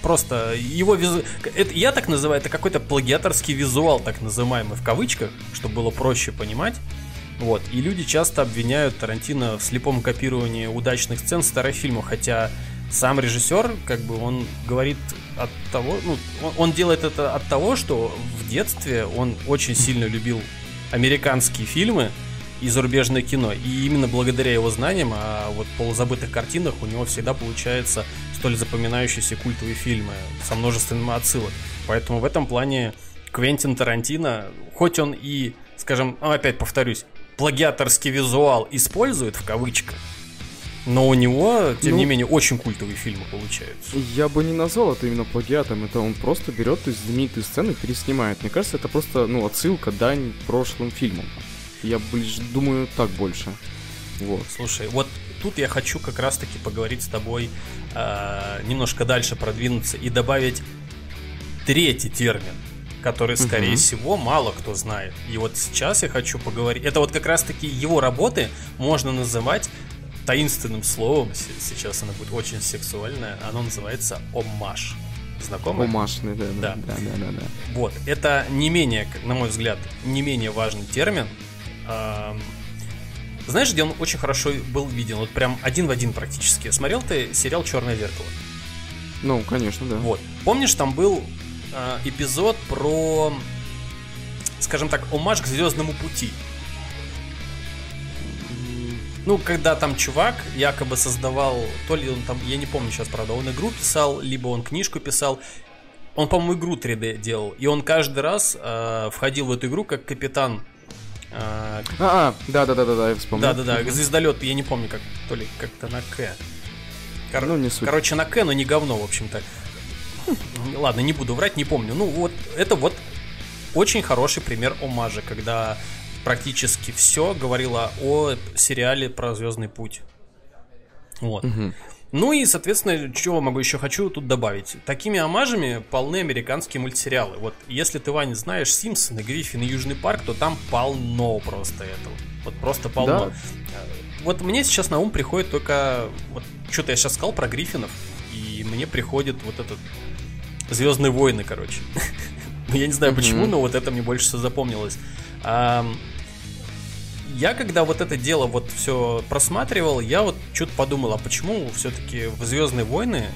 просто его визу... это, я так называю, это какой-то плагиаторский визуал, так называемый в кавычках, чтобы было проще понимать. Вот. И люди часто обвиняют Тарантино в слепом копировании удачных сцен старых фильмов, хотя сам режиссер, как бы, он говорит от того, ну, он, он делает это от того, что в детстве он очень сильно любил американские фильмы и зарубежное кино. И именно благодаря его знаниям о вот полузабытых картинах у него всегда получается столь запоминающиеся культовые фильмы со множественным отсылок. Поэтому в этом плане Квентин Тарантино, хоть он и, скажем, ну, опять повторюсь, плагиаторский визуал использует в кавычках, но у него, тем ну, не менее, очень культовые фильмы получаются. Я бы не назвал это именно плагиатом. Это он просто берет то есть, знаменитые сцены и переснимает. Мне кажется, это просто ну, отсылка, дань прошлым фильмам. Я ближе думаю так больше. Вот. Слушай, вот тут я хочу как раз-таки поговорить с тобой, э, немножко дальше продвинуться и добавить третий термин, который, скорее угу. всего, мало кто знает. И вот сейчас я хочу поговорить. Это вот как раз-таки его работы можно называть таинственным словом, сейчас она будет очень сексуальная, оно называется оммаж. Знакомый? Омашный, да, да, да, да, да, да. Вот, это не менее, на мой взгляд, не менее важный термин. Знаешь, где он очень хорошо был виден? Вот прям один в один практически. Смотрел ты сериал Черное зеркало? Ну, конечно, да. Вот. Помнишь, там был э, эпизод про, скажем так, омаж к Звездному пути. Ну, когда там чувак якобы создавал, то ли он там, я не помню сейчас, правда, он игру писал, либо он книжку писал. Он, по-моему, игру 3D делал. И он каждый раз э, входил в эту игру как капитан. Э, а, да, да, да, да, да, я вспомнил. Да, да, да. Звездолет, я не помню, как то ли как-то на К. Кор... Ну, не суть. Короче, на К, но не говно, в общем-то. Ладно, не буду врать, не помню. Ну, вот это вот очень хороший пример омажа, когда практически все говорило о сериале про Звездный путь. Вот. Угу. Ну и, соответственно, чего могу еще хочу тут добавить. Такими омажами полны американские мультсериалы. Вот если ты, Ваня, знаешь Симпсоны, Гриффин и Южный парк, то там полно просто этого. Вот просто полно. Да. Вот мне сейчас на ум приходит только... Вот что-то я сейчас сказал про Гриффинов, и мне приходит вот этот Звездные войны, короче. Я не знаю почему, но вот это мне больше всего запомнилось я когда вот это дело вот все просматривал, я вот что-то подумал, а почему все-таки в Звездные войны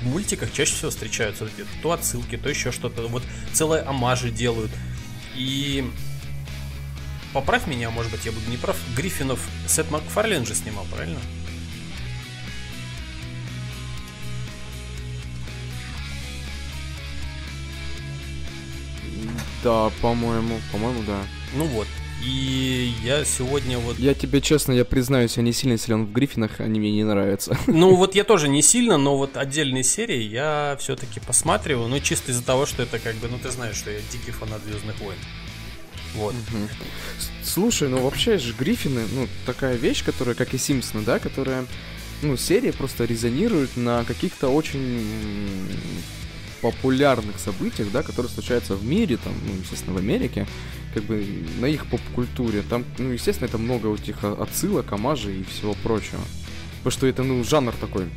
в мультиках чаще всего встречаются то отсылки, то еще что-то, вот целые амажи делают. И поправь меня, может быть, я буду не прав. Гриффинов Сет Макфарлен же снимал, правильно? Да, по-моему, по-моему, да. Ну вот, И я сегодня вот... Я тебе честно, я признаюсь, я не сильно силен в Гриффинах, они мне не нравятся. Ну вот я тоже не сильно, но вот отдельные серии я все-таки посматриваю, ну чисто из-за того, что это как бы, ну ты знаешь, что я дикий фанат Звездных войн. Вот. Угу. Слушай, ну вообще же Гриффины, ну такая вещь, которая, как и Симпсоны, да, которая, ну, серия просто резонирует на каких-то очень популярных событиях, да, которые случаются в мире, там, ну, естественно, в Америке, как бы на их поп-культуре. Там, ну, естественно, это много вот этих отсылок, омажей и всего прочего. Потому что это, ну, жанр такой.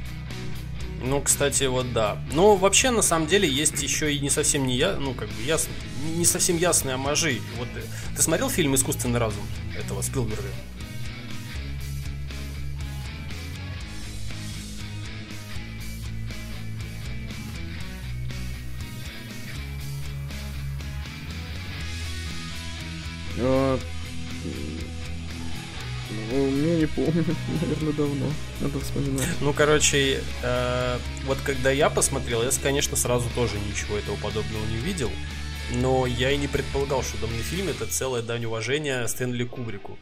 Ну, кстати, вот да. Но вообще, на самом деле, есть еще и не совсем не я, ну, как бы ясно, не совсем ясные омажи. Вот э, ты смотрел фильм «Искусственный разум» этого Спилберга? наверное, давно. Надо вспоминать. Ну, короче, э, вот когда я посмотрел, я, конечно, сразу тоже ничего этого подобного не видел. Но я и не предполагал, что данный фильм это целое дань уважения Стэнли Кубрику.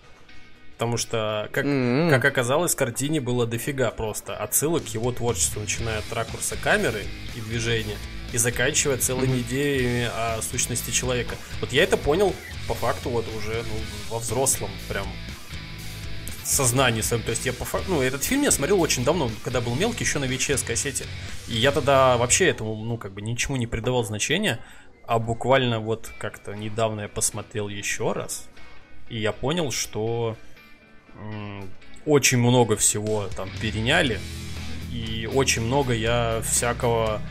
Потому что, как, mm-hmm. как оказалось, в картине было дофига просто отсылок к его творчеству, начиная от ракурса камеры и движения, и заканчивая целыми mm-hmm. идеями о сущности человека. Вот я это понял по факту вот уже ну, во взрослом прям сознании своем. То есть я по. Ну, этот фильм я смотрел очень давно, когда был мелкий, еще на VHS-кассете. И я тогда вообще этому, ну, как бы ничему не придавал значения. А буквально вот как-то недавно я посмотрел еще раз. И я понял, что очень много всего там переняли. И очень много я всякого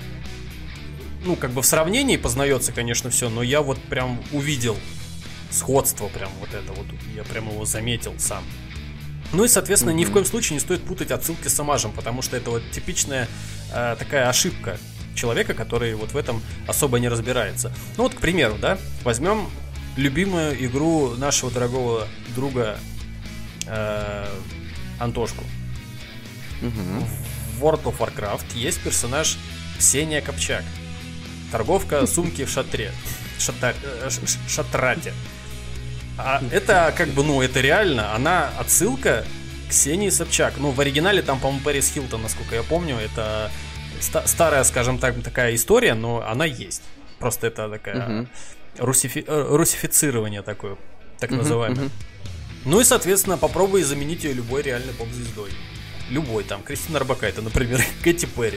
ну, как бы в сравнении познается, конечно, все, но я вот прям увидел сходство прям вот это вот, я прям его заметил сам. Ну и, соответственно, ни в коем случае не стоит путать отсылки с амажем, потому что это вот типичная э, такая ошибка человека, который вот в этом особо не разбирается. Ну вот, к примеру, да, возьмем любимую игру нашего дорогого друга э, Антошку. Mm-hmm. В World of Warcraft есть персонаж Ксения Копчак. Торговка сумки в шатре. Шата, э, шатрате. А это как бы, ну, это реально, она отсылка Ксении Собчак. Ну, в оригинале там, по-моему, Пэрис Хилтон, насколько я помню, это ста- старая, скажем так, такая история, но она есть. Просто это такая uh-huh. русифи- э, русифицирование такое, так uh-huh, называемое. Uh-huh. Ну и, соответственно, попробуй заменить ее любой реальной поп-звездой любой там, Кристина Арбакайте, например, Кэти Перри.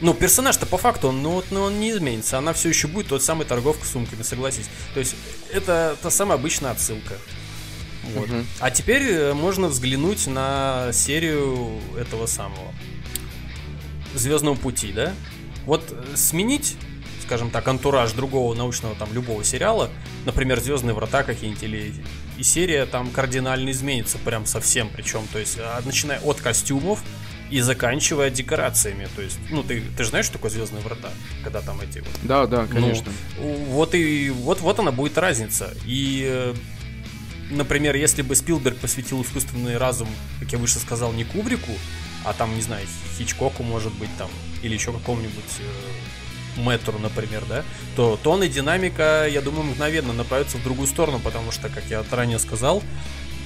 Ну, персонаж-то по факту, он, ну, вот, ну, он не изменится, она все еще будет тот самый торговка сумками, согласись. То есть, это та самая обычная отсылка. Вот. Угу. А теперь э, можно взглянуть на серию этого самого Звездного пути, да? Вот э, сменить, скажем так, антураж другого научного там любого сериала, например, Звездные врата какие-нибудь или и серия там кардинально изменится прям совсем, причем, то есть, а, начиная от костюмов и заканчивая декорациями, то есть, ну ты ты же знаешь, что такое Звездные врата, когда там эти вот. Да, да, ну, конечно. Ну, вот и вот вот она будет разница и э, Например, если бы Спилберг посвятил искусственный разум, как я выше сказал, не Кубрику, а там, не знаю, Хичкоку, может быть, там, или еще какому-нибудь э, метру, например, да, то тон и динамика, я думаю, мгновенно направятся в другую сторону, потому что, как я ранее сказал,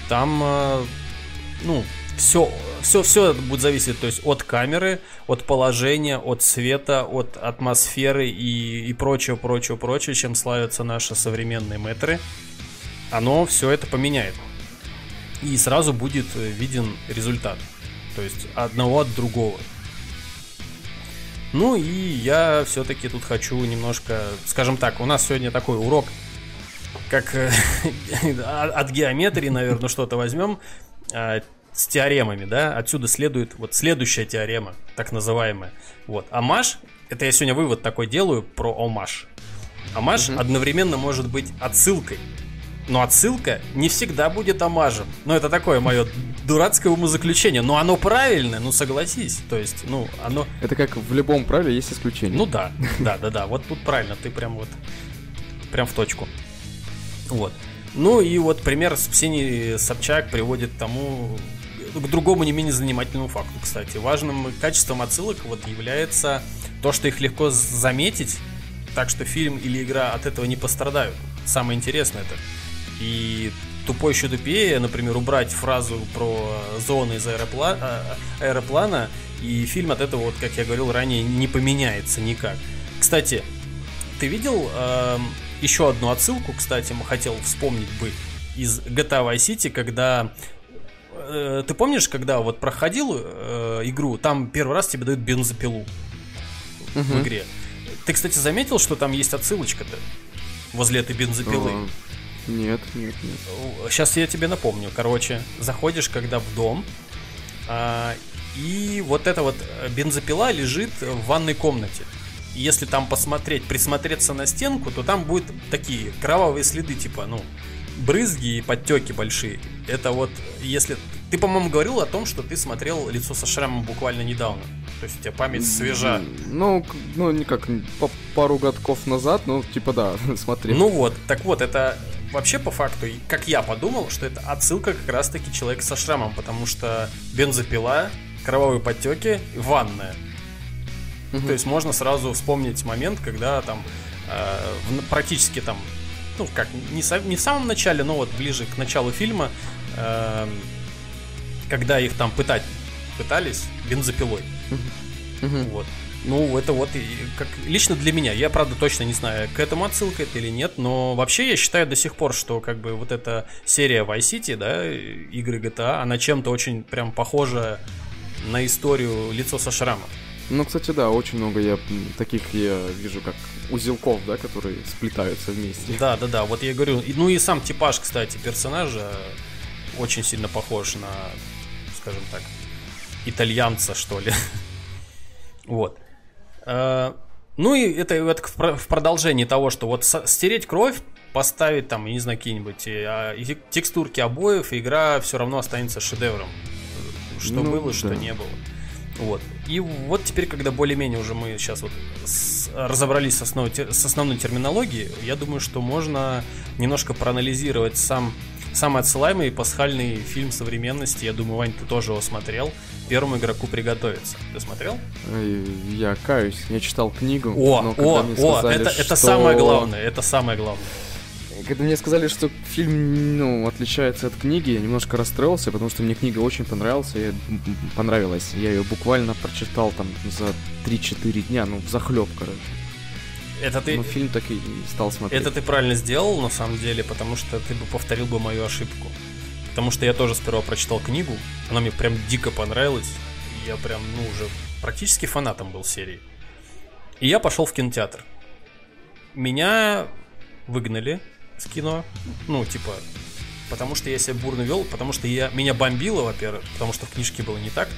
там, э, ну, все, все, все будет зависеть, то есть от камеры, от положения, от света, от атмосферы и, и прочего, прочего, прочего, чем славятся наши современные метры. Оно все это поменяет. И сразу будет виден результат. То есть одного от другого. Ну и я все-таки тут хочу немножко, скажем так, у нас сегодня такой урок, как э, от геометрии, наверное, что-то возьмем а, с теоремами, да, отсюда следует вот следующая теорема, так называемая. Вот, амаш, это я сегодня вывод такой делаю про омаш. Амаш угу. одновременно может быть отсылкой но отсылка не всегда будет омажем. Ну, это такое мое дурацкое умозаключение. Но оно правильное, ну согласись. То есть, ну, оно... Это как в любом правиле есть исключение. Ну да, да, да, да. Вот тут правильно, ты прям вот прям в точку. Вот. Ну и вот пример с Ксенией Собчак приводит к тому, к другому не менее занимательному факту, кстати. Важным качеством отсылок вот является то, что их легко заметить, так что фильм или игра от этого не пострадают. Самое интересное это и тупой еще тупее, например, убрать фразу про зоны из аэропла... А, аэроплана, и фильм от этого, вот, как я говорил ранее, не поменяется никак. Кстати, ты видел э, еще одну отсылку, кстати, мы хотел вспомнить бы из GTA Vice City, когда э, ты помнишь, когда вот проходил э, игру, там первый раз тебе дают бензопилу угу. в игре. Ты, кстати, заметил, что там есть отсылочка-то возле этой бензопилы? А, нет, нет, нет. Сейчас я тебе напомню. Короче, заходишь, когда в дом, а, и вот эта вот бензопила лежит в ванной комнате. если там посмотреть, присмотреться на стенку, то там будут такие кровавые следы, типа, ну, брызги и подтеки большие. Это вот, если... Ты, по-моему, говорил о том, что ты смотрел лицо со шрамом буквально недавно. То есть у тебя память свежа. Ну, ну никак, по пару годков назад, ну, типа да, смотри. Ну вот, так вот, это вообще по факту, как я подумал, что это отсылка как раз-таки человека со шрамом, потому что бензопила, кровавые подтеки, ванная. Угу. То есть можно сразу вспомнить момент, когда там э, практически там ну, как, не, со, не в самом начале, но вот ближе к началу фильма, э, когда их там пытать, пытались бензопилой. Uh-huh. Вот. Ну, это вот и, как лично для меня. Я, правда, точно не знаю, к этому отсылка это или нет, но вообще я считаю до сих пор, что как бы вот эта серия Vice City, да, игры GTA, она чем-то очень прям похожа на историю лицо со шрамом. Ну, кстати, да, очень много я таких я вижу, как узелков, да, которые сплетаются вместе. Да, да, да, вот я говорю. Ну и сам типаж, кстати, персонажа очень сильно похож на, скажем так, итальянца, что ли. вот. А, ну и это, это в продолжении того, что вот стереть кровь, поставить там, я не знаю, какие-нибудь а, текстурки обоев, игра все равно останется шедевром. Что ну, было, да. что не было. Вот. И вот теперь, когда более-менее уже мы сейчас вот с, разобрались с, основ, с основной терминологией, я думаю, что можно немножко проанализировать сам самый отсылаемый пасхальный фильм современности. Я думаю, Вань, ты тоже его смотрел. Первому игроку приготовиться. Ты смотрел? Я каюсь, я читал книгу. О, о, о, это, что... это самое главное, это самое главное. Когда мне сказали, что фильм, ну, отличается от книги, я немножко расстроился, потому что мне книга очень понравилась, я, понравилась. Я ее буквально прочитал там за 3-4 дня, ну, захлеб, короче. Это ты... Ну, фильм так и стал смотреть. Это ты правильно сделал, на самом деле, потому что ты бы повторил бы мою ошибку. Потому что я тоже сперва прочитал книгу, она мне прям дико понравилась. Я прям, ну, уже практически фанатом был серии. И я пошел в кинотеатр. Меня выгнали с кино. Ну, типа, потому что я себя бурно вел, потому что я, меня бомбило, во-первых, потому что в книжке было не так.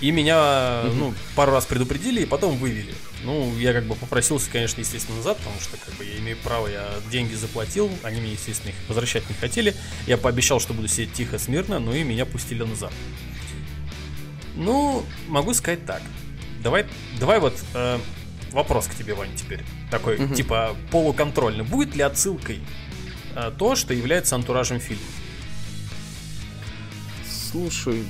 И меня, ну, пару раз предупредили и потом вывели. Ну, я как бы попросился, конечно, естественно, назад, потому что как бы я имею право, я деньги заплатил, они мне, естественно, их возвращать не хотели. Я пообещал, что буду сидеть тихо, смирно, ну и меня пустили назад. Ну, могу сказать так. Давай, давай вот э, вопрос к тебе, Вань, теперь. Такой, угу. типа, полуконтрольный. Будет ли отсылкой э, то, что является антуражем фильма? Слушай,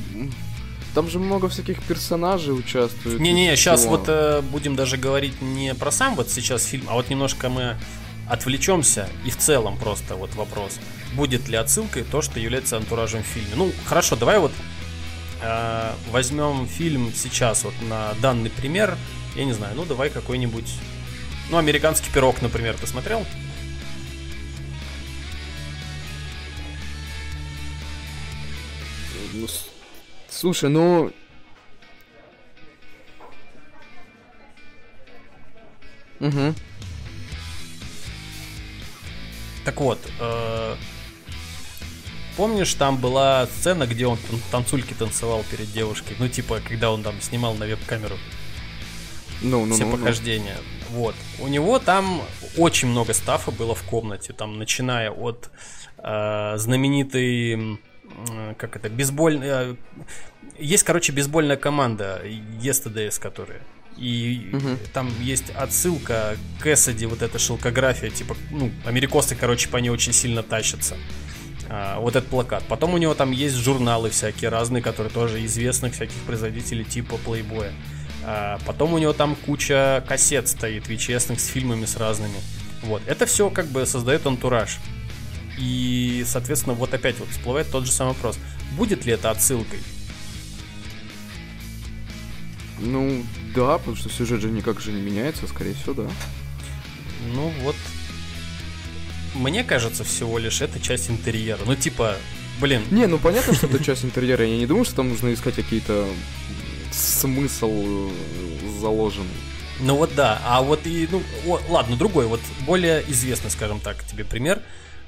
там же много всяких персонажей участвует. Не-не, сейчас вот э, будем даже говорить не про сам вот сейчас фильм, а вот немножко мы отвлечемся и в целом просто вот вопрос. Будет ли отсылкой то, что является антуражем в фильме? Ну, хорошо, давай вот э, возьмем фильм сейчас вот на данный пример я не знаю, ну давай какой-нибудь... Ну, американский пирог, например, ты смотрел? Слушай, ну... Угу. Так вот, э, помнишь, там была сцена, где он танцульки танцевал перед девушкой? Ну, типа, когда он там снимал на веб-камеру ну, ну, все ну, похождения. Ну. Вот. У него там очень много стафа было в комнате, там, начиная от э, знаменитой, как это, бейсбольной... Э, есть, короче, бейсбольная команда ESTDS, которая. И угу. там есть отсылка к Эссади, вот эта шелкография, типа, ну, америкосы, короче, по ней очень сильно тащатся. А, вот этот плакат. Потом у него там есть журналы всякие разные, которые тоже известных всяких производителей типа Playboy. А потом у него там куча кассет стоит, VHS с фильмами с разными. Вот. Это все как бы создает антураж. И, соответственно, вот опять вот всплывает тот же самый вопрос. Будет ли это отсылкой? Ну, да, потому что сюжет же никак же не меняется, скорее всего, да. Ну вот, мне кажется, всего лишь это часть интерьера. Ну типа, блин. Не, ну понятно, что это часть интерьера. Я не думаю, что там нужно искать какие-то смысл э, заложен. Ну вот да, а вот и, ну, о, ладно, другой, вот более известный, скажем так, тебе пример.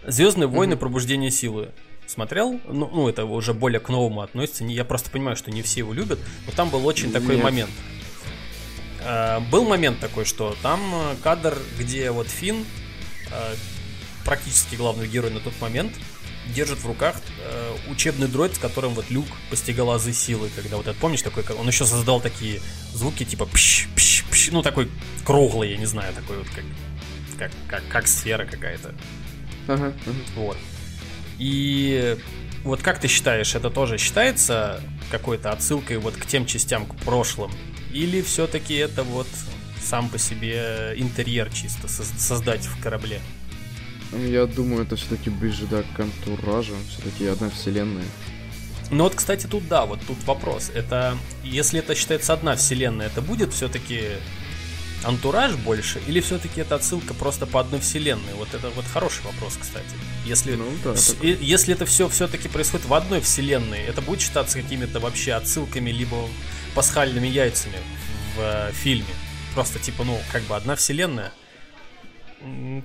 Звездные войны, mm-hmm. пробуждение силы. Смотрел? Ну, ну, это уже более к новому относится. Я просто понимаю, что не все его любят. Но там был очень такой Нет. момент. Э, был момент такой, что там э, кадр, где вот Финн, э, практически главный герой на тот момент, держит в руках э, учебный дроид, с которым вот Люк постигал азы силы, когда вот это помнишь такой, он еще создал такие звуки типа пш, пш, пш, ну такой круглый, я не знаю, такой вот как как как, как сфера какая-то. Ага, ага. Вот. И вот как ты считаешь, это тоже считается какой-то отсылкой вот к тем частям, к прошлым? Или все-таки это вот сам по себе интерьер чисто создать в корабле? Я думаю, это все-таки ближе, да, к антуражу. Все-таки одна вселенная. Ну вот, кстати, тут да, вот тут вопрос. Это, если это считается одна вселенная, это будет все-таки антураж больше, или все-таки это отсылка просто по одной вселенной? Вот это вот хороший вопрос, кстати. Если, ну, да, с, так... если это все все-таки происходит в одной вселенной, это будет считаться какими-то вообще отсылками, либо пасхальными яйцами в э, фильме. Просто типа, ну, как бы одна вселенная.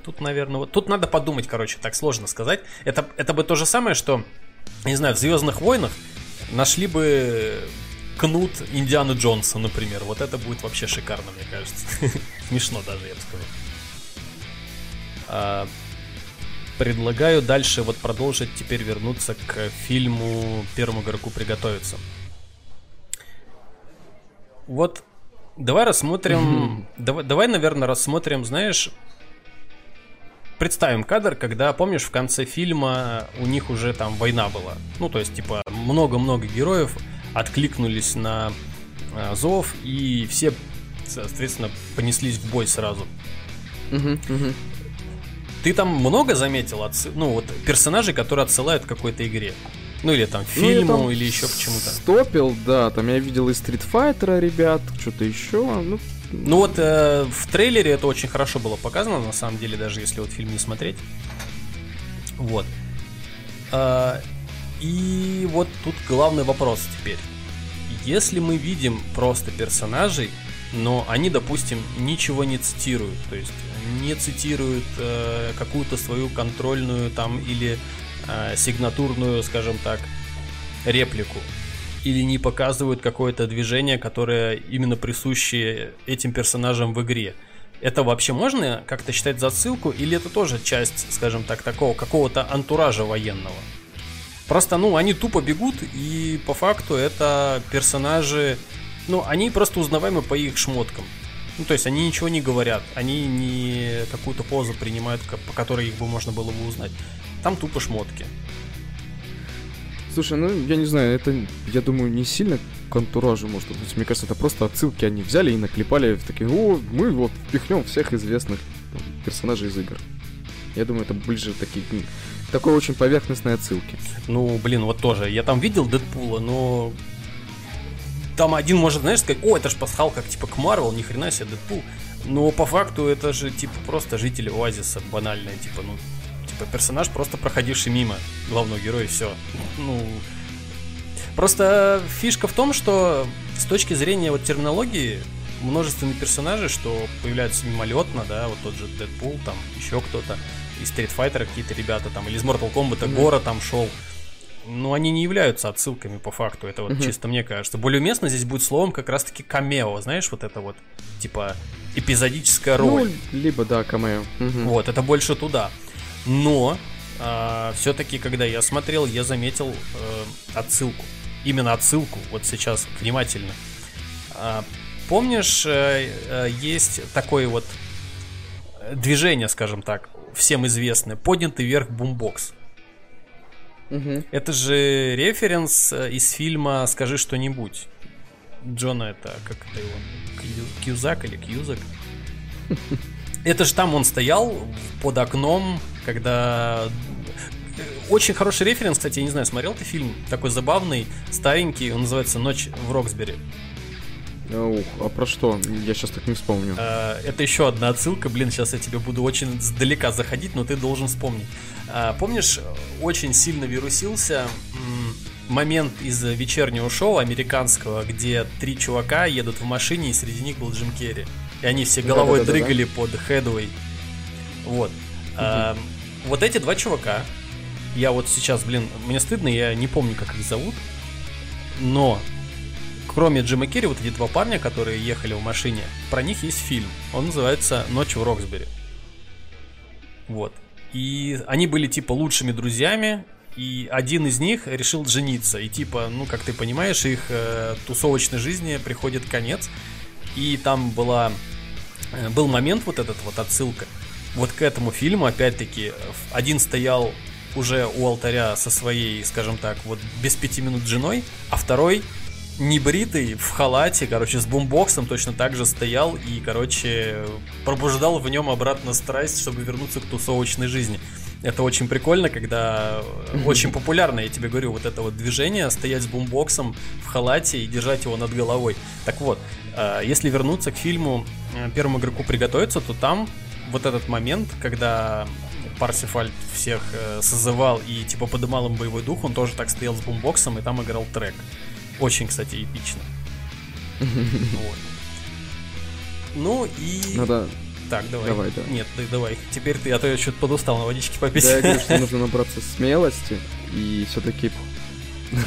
Тут, наверное, вот тут надо подумать, короче, так сложно сказать. Это, это бы то же самое, что, не знаю, в Звездных войнах нашли бы кнут Индиана Джонса, например. Вот это будет вообще шикарно, мне кажется. Смешно даже, я бы сказал. А, предлагаю дальше вот продолжить, теперь вернуться к фильму «Первому игроку приготовиться». Вот давай рассмотрим... Давай, давай, наверное, рассмотрим, знаешь, представим кадр, когда, помнишь, в конце фильма у них уже там война была. Ну, то есть, типа, много-много героев откликнулись на э, зов, и все, соответственно, понеслись в бой сразу. Угу, угу. Ты там много заметил, отсы... ну, вот, персонажей, которые отсылают к какой-то игре? Ну, или там ну, фильму, ну, или еще к чему-то. Стопил, да, там я видел и Street Fighter, ребят, что-то еще, ну, ну вот э, в трейлере это очень хорошо было показано, на самом деле, даже если вот фильм не смотреть. Вот. Э, и вот тут главный вопрос теперь. Если мы видим просто персонажей, но они, допустим, ничего не цитируют, то есть не цитируют э, какую-то свою контрольную там или э, сигнатурную, скажем так, реплику, или не показывают какое-то движение, которое именно присуще этим персонажам в игре. Это вообще можно как-то считать за ссылку, или это тоже часть, скажем так, такого какого-то антуража военного? Просто, ну, они тупо бегут, и по факту это персонажи, ну, они просто узнаваемы по их шмоткам. Ну, то есть они ничего не говорят, они не какую-то позу принимают, по которой их бы можно было бы узнать. Там тупо шмотки. Слушай, ну, я не знаю, это, я думаю, не сильно к антуражу может быть. Мне кажется, это просто отсылки они взяли и наклепали в такие, о, мы вот впихнем всех известных там, персонажей из игр. Я думаю, это ближе такие, такой очень поверхностной отсылки. Ну, блин, вот тоже. Я там видел Дэдпула, но там один может, знаешь, сказать, о, это ж пасхалка типа к Марвел, ни хрена себе Дэдпул. Но по факту это же типа просто жители Оазиса банальные, типа, ну, Типа персонаж просто проходивший мимо главного героя, и все. Ну, просто фишка в том, что с точки зрения вот терминологии множественные персонажи, что появляются мимолетно, да, вот тот же Дэдпул, там еще кто-то, из Street Fighter какие-то ребята там, или из Mortal Kombat mm-hmm. Гора там шел. Ну, они не являются отсылками по факту, это вот mm-hmm. чисто мне кажется. Более уместно здесь будет словом как раз-таки камео, знаешь, вот это вот, типа, эпизодическая роль. Ну, либо, да, камео. Mm-hmm. Вот, это больше туда. Но э, все-таки, когда я смотрел, я заметил э, отсылку. Именно отсылку. Вот сейчас внимательно. Э, помнишь, э, э, есть такое вот движение, скажем так, всем известное, поднятый вверх бумбокс. Угу. Это же референс э, из фильма «Скажи что-нибудь». Джона это, как это его, Кьюзак или Кьюзак? Это же там он стоял под окном, когда очень хороший референс, кстати, я не знаю, смотрел ты фильм такой забавный, старенький, он называется «Ночь в Роксбери». Ух, а про что? Я сейчас так не вспомню. А, это еще одна отсылка, блин, сейчас я тебе буду очень сдалека заходить, но ты должен вспомнить. А, помнишь, очень сильно вирусился момент из вечернего шоу американского, где три чувака едут в машине, и среди них был Джим Керри. И они все головой да, да, да, дрыгали да. под Хедвей. Вот. Угу. А, вот эти два чувака, я вот сейчас, блин, мне стыдно, я не помню, как их зовут, но кроме Джима Керри, вот эти два парня, которые ехали в машине, про них есть фильм. Он называется «Ночь в Роксбери». Вот. И они были типа лучшими друзьями, и один из них решил жениться. И типа, ну, как ты понимаешь, их э, тусовочной жизни приходит конец. И там была, э, был момент, вот этот вот отсылка, вот к этому фильму, опять-таки, один стоял уже у алтаря со своей, скажем так, вот без пяти минут женой, а второй небритый, в халате, короче, с бумбоксом точно так же стоял и, короче, пробуждал в нем обратно страсть, чтобы вернуться к тусовочной жизни. Это очень прикольно, когда очень популярно, я тебе говорю, вот это вот движение, стоять с бумбоксом в халате и держать его над головой. Так вот, э, если вернуться к фильму э, «Первому игроку приготовиться», то там вот этот момент, когда Парсифаль всех э, созывал и типа подымал им боевой дух, он тоже так стоял с бумбоксом и там играл трек. Очень, кстати, эпично. Вот. Ну и... Надо так, давай. Давай, да. Нет, да, давай. Теперь ты, а то я что-то подустал на водичке попить. Да, я говорю, что нужно набраться смелости и все-таки...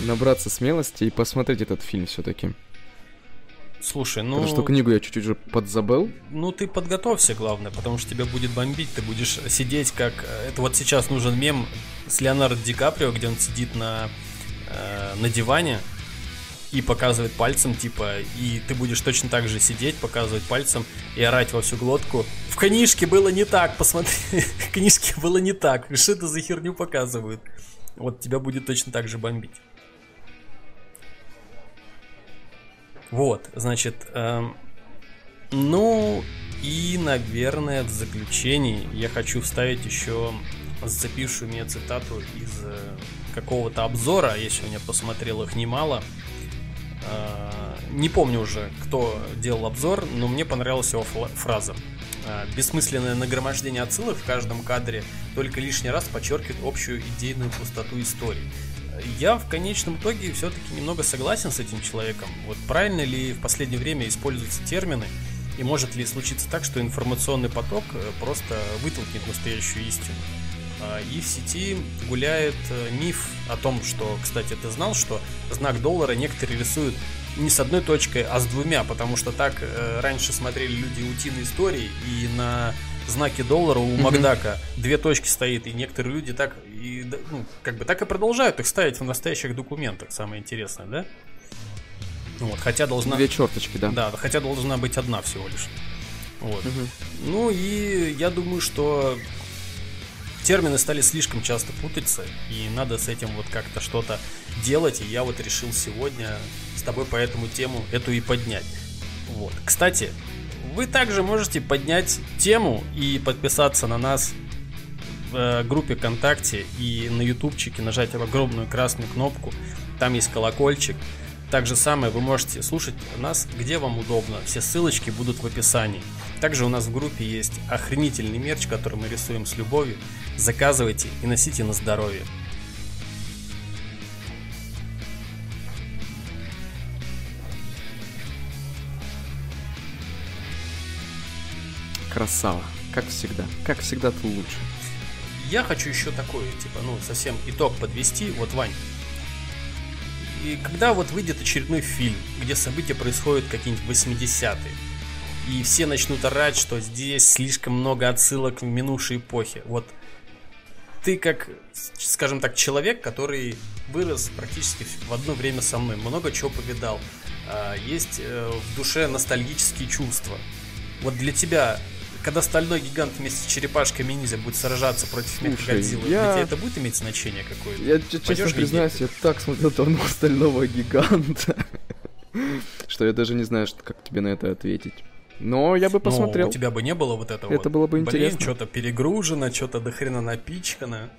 набраться смелости и посмотреть этот фильм все-таки. Слушай, ну... Потому что книгу я чуть-чуть уже подзабыл. Ну, ты подготовься, главное, потому что тебя будет бомбить. Ты будешь сидеть как... Э, это вот сейчас нужен мем с Леонардо Ди Каприо, где он сидит на, э, на диване и показывает пальцем, типа, и ты будешь точно так же сидеть, показывать пальцем и орать во всю глотку. В книжке было не так, посмотри. В книжке было не так. Что это за херню показывают? Вот тебя будет точно так же бомбить. Вот, значит, эм, ну и, наверное, в заключении я хочу вставить еще зацепившую меня цитату из э, какого-то обзора, я сегодня посмотрел их немало. Э, не помню уже, кто делал обзор, но мне понравилась его фраза. Э, Бессмысленное нагромождение отсылок в каждом кадре только лишний раз подчеркивает общую идейную пустоту истории я в конечном итоге все-таки немного согласен с этим человеком. Вот правильно ли в последнее время используются термины, и может ли случиться так, что информационный поток э, просто вытолкнет настоящую истину? А, и в сети гуляет э, миф о том, что, кстати, ты знал, что знак доллара некоторые рисуют не с одной точкой, а с двумя, потому что так э, раньше смотрели люди утиные истории, и на знаке доллара у Макдака две точки стоит, и некоторые люди так и ну, как бы так и продолжают их ставить в настоящих документах. Самое интересное, да? Вот, хотя должна... Две черточки, да. Да, хотя должна быть одна всего лишь. Вот. Угу. Ну и я думаю, что термины стали слишком часто путаться, и надо с этим вот как-то что-то делать, и я вот решил сегодня с тобой по этому тему эту и поднять. Вот. Кстати, вы также можете поднять тему и подписаться на нас в э, группе ВКонтакте и на ютубчике, нажать огромную красную кнопку. Там есть колокольчик. Так же самое вы можете слушать нас где вам удобно. Все ссылочки будут в описании. Также у нас в группе есть охренительный мерч, который мы рисуем с любовью. Заказывайте и носите на здоровье. Красава. Как всегда. Как всегда ты лучше. Я хочу еще такой, типа, ну, совсем итог подвести. Вот, Вань, и когда вот выйдет очередной фильм, где события происходят какие-нибудь 80-е, и все начнут орать, что здесь слишком много отсылок в минувшей эпохе. Вот ты как, скажем так, человек, который вырос практически в одно время со мной, много чего повидал, а, есть э, в душе ностальгические чувства. Вот для тебя когда стальной гигант вместе с черепашками ниндзя будет сражаться против Мехагодзиллы, я... это будет иметь значение какое-то? Я честно признаюсь, я так смотрел давно стального гиганта, что я даже не знаю, как тебе на это ответить. Но я бы посмотрел. Ну, у тебя бы не было вот этого. Это было бы Блин, интересно. что-то перегружено, что-то до хрена напичкано.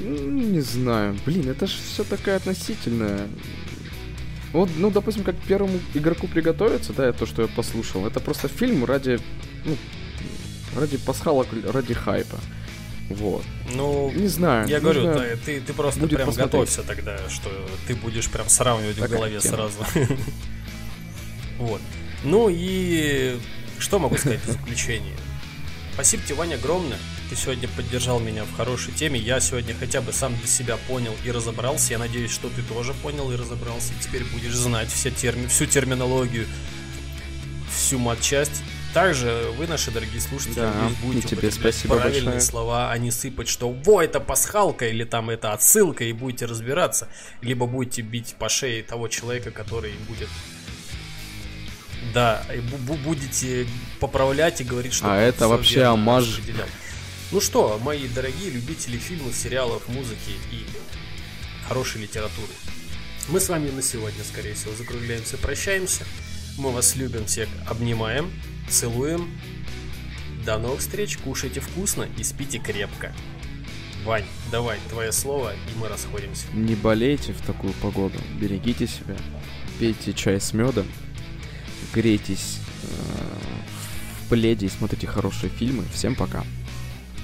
Не знаю. Блин, это же все такое относительное. Вот, ну, допустим, как первому игроку приготовиться, да, то, что я послушал, это просто фильм ради, ну, ради пасхалок, ради хайпа. Вот. Ну, не знаю. Я говорю, да, ты, ты просто прям посмотреть. готовься тогда, что ты будешь прям сравнивать так в голове сразу. вот. Ну и что могу сказать в заключении? Спасибо тебе, Ваня, огромное. Ты сегодня поддержал меня в хорошей теме. Я сегодня хотя бы сам для себя понял и разобрался. Я надеюсь, что ты тоже понял и разобрался. Теперь будешь знать все терми... всю терминологию, всю матчасть. Также вы, наши дорогие слушатели, да, будете тебе спасибо правильные большое. слова, а не сыпать, что «Во, это пасхалка» или там «это отсылка» и будете разбираться. Либо будете бить по шее того человека, который будет да, и будете поправлять и говорить, что... А это вообще амаж. Ну что, мои дорогие любители фильмов, сериалов, музыки и хорошей литературы. Мы с вами на сегодня, скорее всего, закругляемся, прощаемся. Мы вас любим, всех обнимаем, целуем. До новых встреч, кушайте вкусно и спите крепко. Вань, давай, твое слово, и мы расходимся. Не болейте в такую погоду, берегите себя, пейте чай с медом грейтесь э, в пледе и смотрите хорошие фильмы. Всем пока.